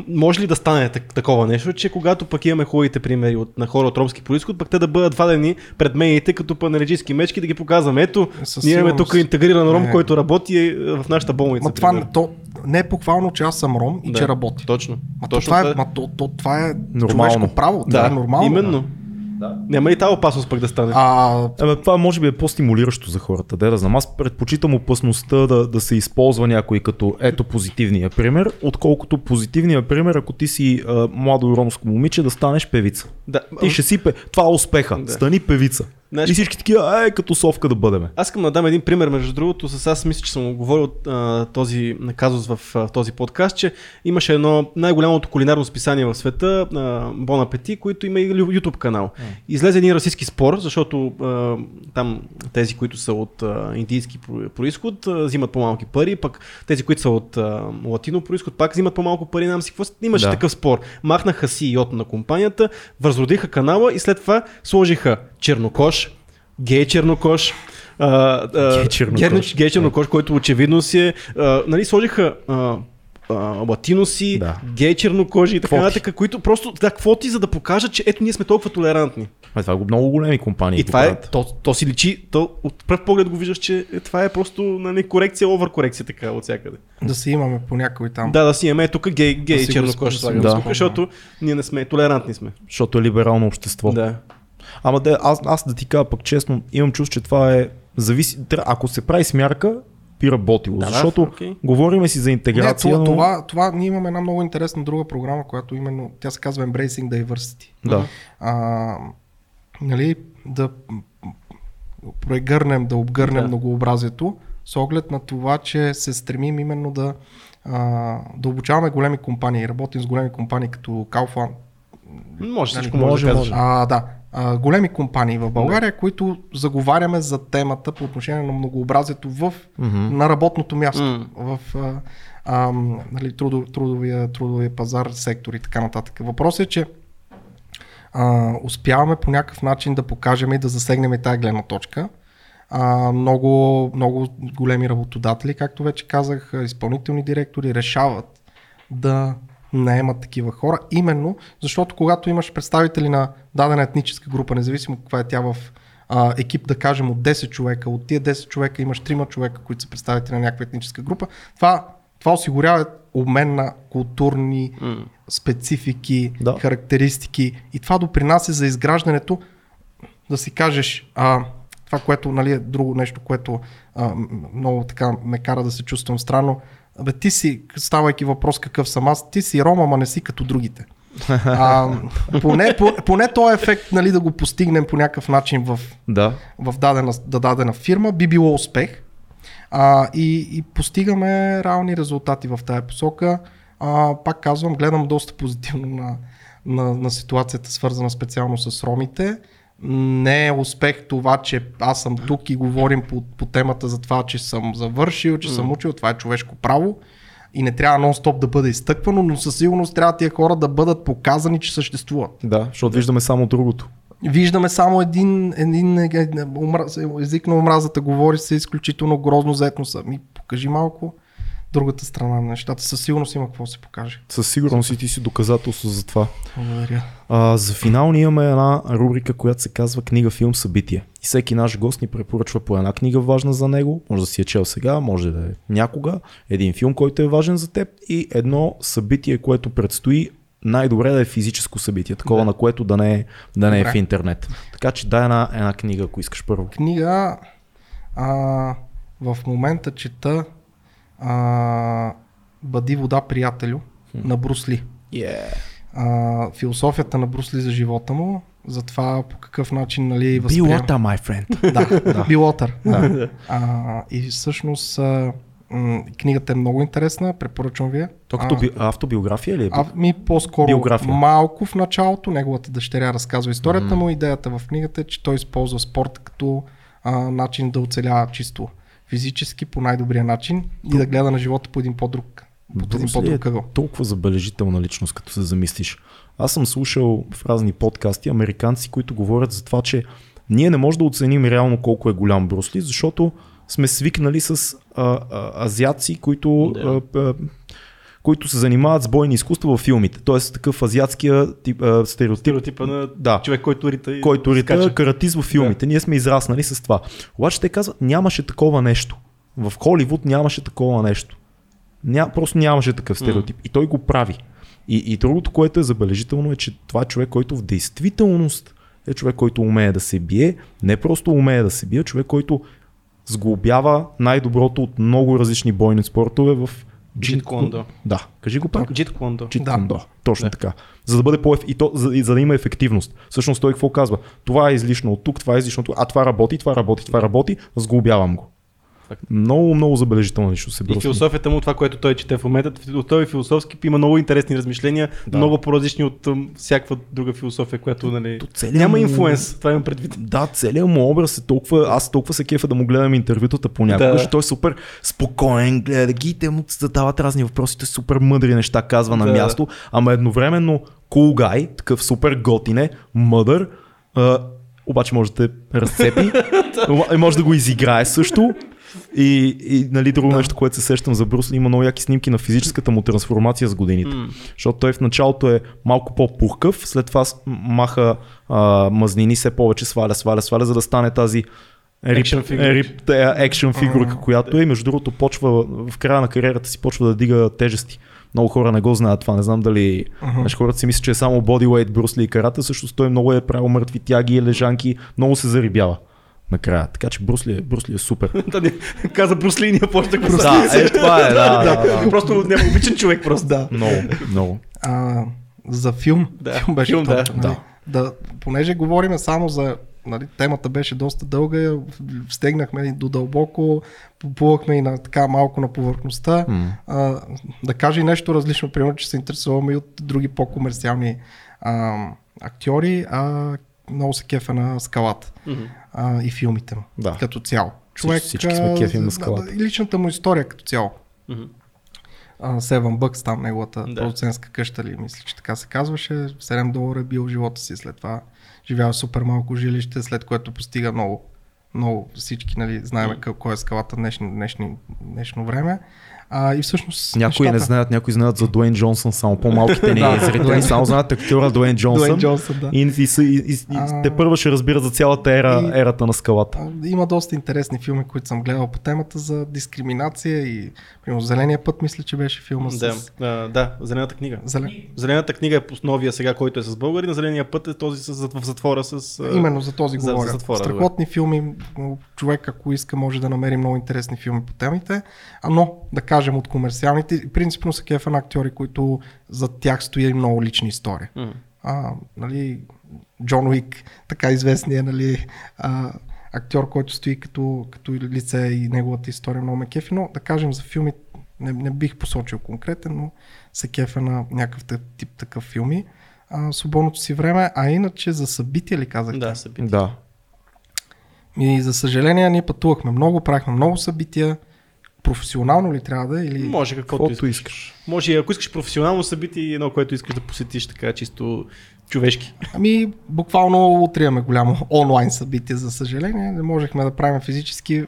може ли да стане так- такова нещо, че когато пък имаме хубавите примери от, на хора от ромски происход, пък те да бъдат вадени пред медиите като панелически мечки, да ги показваме. Ето, Със ние имаме тук интегриран ром, Не. който работи е, в нашата болница. Ма това то, не е похвално, че аз съм ром и Да. че работя. Точно. Ма то, Точно това, е, това- ма, то, то, това е Нормално. човешко право. Това Да, е нормално. именно. Да. Няма и тази опасност пък да стане. А, Абе, това може би е по-стимулиращо за хората. Да, да знам. Аз предпочитам опасността да, да се използва някой като ето позитивния пример, отколкото позитивния пример, ако ти си а, младо ромско момиче, да станеш певица. да. Ти ще си пе... Това е успеха. Да. Стани певица. Знаеш- И всички такива, е, като совка да бъдеме. Аз искам да дам един пример, между другото, с аз мисля, че съм го говорил а, този казус в а, този подкаст, че имаше едно най-голямото кулинарно списание в света, а, Bon Appetit, които има и YouTube канал. Излезе един расистски спор, защото а, там тези, които са от а, индийски про- происход, а, взимат по-малки пари, пък тези, които са от а, латино происход, пак взимат по-малко пари, нам си какво. Имаше Да. такъв спор. Махнаха CEO на компанията, възродиха канала и след това сложиха чернокош, гей чернокош, а, а, Гей чернокош. гернич- гей чернокош, който очевидно си е, а, нали, сложиха а, а, латиноси, Да. гей чернокожи и така нататък, които просто да, квоти, за да покажат, че ето ние сме толкова толерантни. А, това е го много големи компании. И това е, то, то си личи, то от пръв поглед го виждаш, че е, това е просто нали, корекция, овър корекция така от всякъде. да си имаме по някой там. Да, да си имаме тук гей, гей Да чернокож Да. защото ние не сме, толерантни сме. Защото е либерално общество. Да. Ама да, аз, аз да ти кажа пък честно, имам чувство, че това е зависи. Ако се прави с мярка, би работило. Да, защото окей. говориме си за Не, интеграция, това, но... това, това, ние имаме една много интересна друга програма, която именно, тя се казва Embracing Diversity. Да. А, нали, да прегърнем, да обгърнем Да. многообразието, с оглед на това, че се стремим именно да, а, да обучаваме големи компании. Работим с големи компании като Kaufland. Може всичко Нали, може, да може. А, да. А, големи компании в България, които заговаряме за темата по отношение на многообразието в, Мгм. на работното място, М. в а, а, нали, трудов, трудовия, трудовия пазар, сектор и така нататък. Въпросът е, че а, успяваме по някакъв начин да покажем и да засегнем и тази гледна точка. А, много, много големи работодатели, както вече казах, изпълнителни директори решават да наемат такива хора, именно защото когато имаш представители на дадена етническа група, независимо каква е тя в а, екип, да кажем от 10 човека, от тия 10 човека имаш 3 човека, които са представители на някаква етническа група, това, това осигурява обмен на културни М. специфики, Да. характеристики и това допринася за изграждането да си кажеш а, това, което нали, е друго нещо, което а, много така ме кара да се чувствам странно. Абе, ти си, ставайки въпрос какъв съм аз, ти си рома, ама не си като другите. А, поне, по, поне този ефект нали, да го постигнем по някакъв начин в, Да. в дадена, да дадена фирма би било успех. А, и, и постигаме реални резултати в тази посока. А, пак казвам, гледам доста позитивно на, на, на ситуацията, свързана специално с ромите. Не е успех това, че аз съм тук и говорим по, по темата за това, че съм завършил, че съм учил. Това е човешко право и не трябва нон-стоп да бъде изтъквано, но със сигурност трябва тия хора да бъдат показани, че съществуват. Да, защото виждаме само другото. Виждаме само един, един е, е, омраз, език на омразата, говори се изключително грозно за етноса. Ми покажи малко другата страна на нещата. Със сигурност има какво да се покаже. Със сигурност и ти си доказателство за това. Благодаря. А, за финал ние имаме една рубрика, която се казва книга, филм, събитие. И всеки наш гост ни препоръчва по една книга важна за него. Може да си е чел сега, може да е някога. Един филм, който е важен за теб и едно събитие, което предстои. Най-добре да е физическо събитие, такова Да. на което да не е, да не е Добре. в интернет. Така че дай една, една книга, ако искаш първо. Книга а, в момента чета а, Бъди вода, приятелю на Брусли. Yeah. А, философията на Брусли за живота му, за това по какъв начин нали, Be възприема. water, my friend. Да, да. Билотър. Да. А, и всъщност а, м, книгата е много интересна, препоръчвам ви. То като би, автобиография ли е? а, ми по-скоро Биография. малко в началото, неговата дъщеря разказва историята му. Идеята в книгата е, че той използва спорт като а, начин да оцелява чисто физически по най-добрия начин и да гледа на живота по един по-друг, Брус Ли е толкова забележителна личност, като се замислиш. Аз съм слушал в разни подкасти американци, които говорят за това, че ние не можем да оценим реално колко е голям Брусли, защото сме свикнали с а, а, азиаци, които, Да. а, а, които се занимават с бойни изкуства в филмите. Тоест такъв азиатския тип, а, стереотип, Стереотипа на Да. човек, който рита и който рита скача. каратист в филмите. Ние сме израснали с това. Обаче те казват, нямаше такова нещо. В Холивуд нямаше такова нещо. Ня, просто нямаше такъв стереотип. И той го прави. И, и другото, което е забележително е, че това е човек, който в действителност е човек, който умее да се бие. Не просто умее да се бие, а човек, който сглобява най-доброто от много различни бойни спортове в Джит Кондо. Да, кажи го пак. Джит Кондо. Чит Да. Кондо. Точно Да. така. За да бъде по и то, за, и за да има ефективност. Всъщност той какво казва? Това е излишно от тук, това е излишно от тук, а това работи, това работи, това работи, сглобявам го. Много, много забележително нещо се И бръсне. философията му, това, което той чете в момента, той е философски, има много интересни размишления, Да. много по-различни от всякаква друга философия, която нали, целият няма инфлуенс, това имам предвид. Да, целият му образ е толкова, аз толкова се кефа да му гледам интервютата понякога, Да. защото той е супер спокоен, гледа ги, те му задават разни въпроси, той супер мъдри неща казва на Да. място, ама едновременно cool guy, такъв супер готине, мъдър, обаче може да те разцепи, и може да го изиграе също. И, и нали, друго Да. нещо, което се сещам за Брус, има много яки снимки на физическата му трансформация с годините. М. Защото той в началото е малко по-пухкав, след това маха а, мазнини, все повече сваля, сваля, сваля, за да стане тази Екшън рип, фигурка. екшен която е. Между другото, почва в края на кариерата си почва да дига тежести. Много хора не го знаят това, не знам дали. Значи хората си мислят, че е само бодyweight, брусли и карата, също той много е правил мъртви тяги, лежанки, много се зарибява накрая. Така че Брусли е, Брусли е супер. Да, не, каза Брусли и ние почна да го да, е, това е, да, да, да. Просто няма обичан човек просто. Да. Много, много. А, за филм. Да, Филм беше филм, да. точно, нали? Да. да. Понеже говорим само за нали, темата беше доста дълга, стегнахме и до дълбоко, поплувахме и на така малко на повърхността. М. А, да кажа и нещо различно, примерно, че се интересуваме и от други по-комерциални а, актьори, а много се кефа на скалата Мгм. а, и филмите му Да. като цяло. всички сме а, кефим на скалата. да, личната му история като цяло. А, Seven Bucks, там неговата Да. продуцентска къща ли, мисля, че така се казваше. 7 долара е бил живота си, след това живява супер малко жилище, след което постига много, много всички, нали, знаем mm. кой е скалата днешно, днешни, днешно време. А, и всъщност Някои не нещата- знаят, някои знаят за Дуейн Джонсън, само по-малките ни Да, зрители само знаят актьора Дуейн Джонсън. Дуейн Джонсън, да. И, и, и, и, и А, те първо ще разбират за цялата ера, и- ерата на скалата. Има доста интересни филми, които съм гледал по темата за дискриминация и примерно Зеления път, мисля, че беше филма Да, с... а, да, Зелената книга. Зелен... Зелената книга е по новия сега, който е с българи, на Зеления път е този с, в затвора с... а, Именно за този за- говоря. за затвора, Страхотни филми. Човек, ако иска, може да намери много интересни филми по темите. А, но, да кажем, от комерциалните, принципно са кефа на актьори, които за тях стои много лична история. Мгм. А, нали, Джон Уик, така известният нали, а, актьор, който стои като, като лице и неговата история много ме кефи, но да кажем за филми, не, не бих посочил конкретен, но се кефа на някакъв тип, такъв филми. А, свободното си време, а иначе за събития ли казахте? Да, събитие. Да. И за съжаление ние пътувахме много, правихме много събития. Професионално ли трябва да е? Или... Може каквото искаш. искаш. Може и ако искаш професионално събитие едно, което искаш да посетиш така чисто човешки. Ами, буквално утре имаме голямо онлайн събитие, за съжаление. Не можехме да правим физически,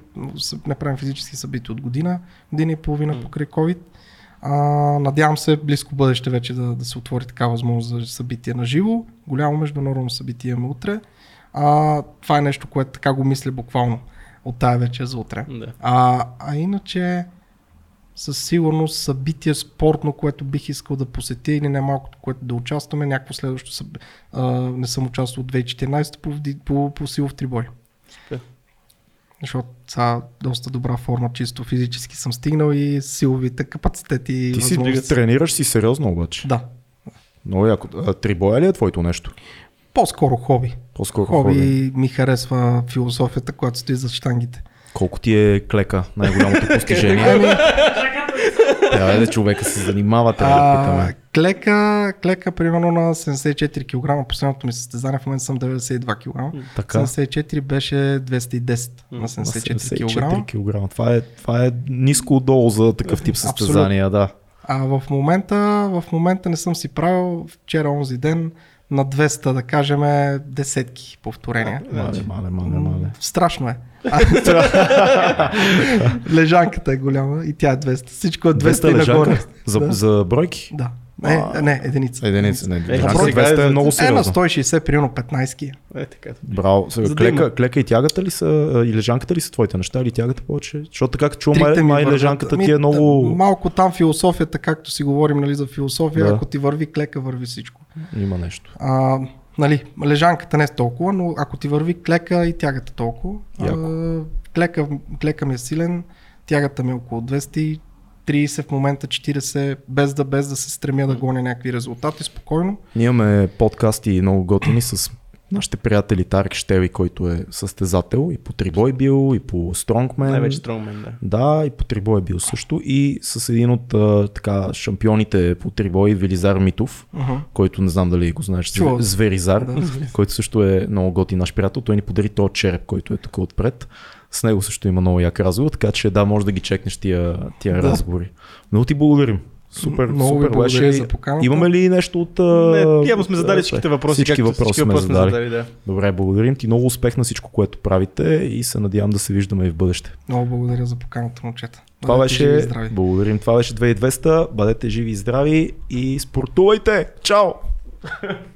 не правим физически събития от година, година и половина покрай COVID. А, надявам се близко бъдеще вече да, да се отвори така възможност за събитие на живо. Голямо международно събитие имаме утре. А, това е нещо, което така го мисля буквално от тая вечер за утре. Да. А, а иначе със сигурност събитие спортно, което бих искал да посетя или не малкото, което да участваме, някакво следващо съб... а, не съм участвал от 2014 по, по, по силов трибой. Супер. Защото са доста добра форма, чисто физически съм стигнал и силовите капацитети. Ти си тренираш си сериозно обаче. Да. Много яко. А, Трибоя ли е твоето нещо? По-скоро хоби. По-скоро Хоби хоби. ми харесва философията, която стои за штангите. Колко ти е клека най-голямото постижение? Ами, Трябва да човека се занимава, трябва да питаме. клека, клека примерно на 74 кг. Последното ми състезание в момента съм 92 кг. Така. 74 беше 210 на На 74 кг. Това е, това е ниско отдолу за такъв тип състезания, да. А в момента, в момента не съм си правил. Вчера, онзи ден, на 200, да кажем, десетки повторения. Мале, мале, мале, мале. Страшно е. Лежанката е голяма и тя е 200. Всичко е 200, 200 и нагоре. За, да. за бройки? Да. Не, а, не, единица. Единица, не. Е, Е, бройка 200 е много Е на сериозно. 160, примерно 15 ки. Е, така. Браво. Сега, клека, клека и тягата ли са, и лежанката ли са твоите неща, или тягата повече? Защото така като чувам, май, ми май лежанката Ами, ти е много... Малко там философията, както си говорим нали, за философия, Да. ако ти върви клека, върви всичко. Има нещо. А, нали, лежанката не е толкова, но ако ти върви клека и тягата толкова. А, клека, клека ми е силен, тягата ми е около 230 в момента 40, без да, без да се стремя да гоня някакви резултати, спокойно. Ние имаме подкасти много готини с нашите приятели Тарик Штеви, който е състезател и по трибой бил, и по стронгмен. Най-вече Strongman, да. Да, и по трибой бил също. И с един от а, така, шампионите по трибой, Велизар Митов, Uh-huh. който не знам дали го знаеш, Чувал съм. Зверизар, Да. който също е много готи наш приятел. Той ни подари този череп, който е тук отпред. С него също има много як разговор, така че да, може да ги чекнеш тия, тия Да. разговори. Много ти благодарим. Супер, Много супер беше. за поканата. Имаме ли нещо от... Не, явно сме задали всичките въпроси. Всички както въпроси сме въпроси задали. да. Добре, благодарим ти. Много успех на всичко, което правите и се надявам да се виждаме и в бъдеще. Много благодаря за поканата, момчета. Това Бъдете живи и беше... здрави. Благодарим. Това беше 2200. Бъдете живи и здрави и спортувайте. Чао!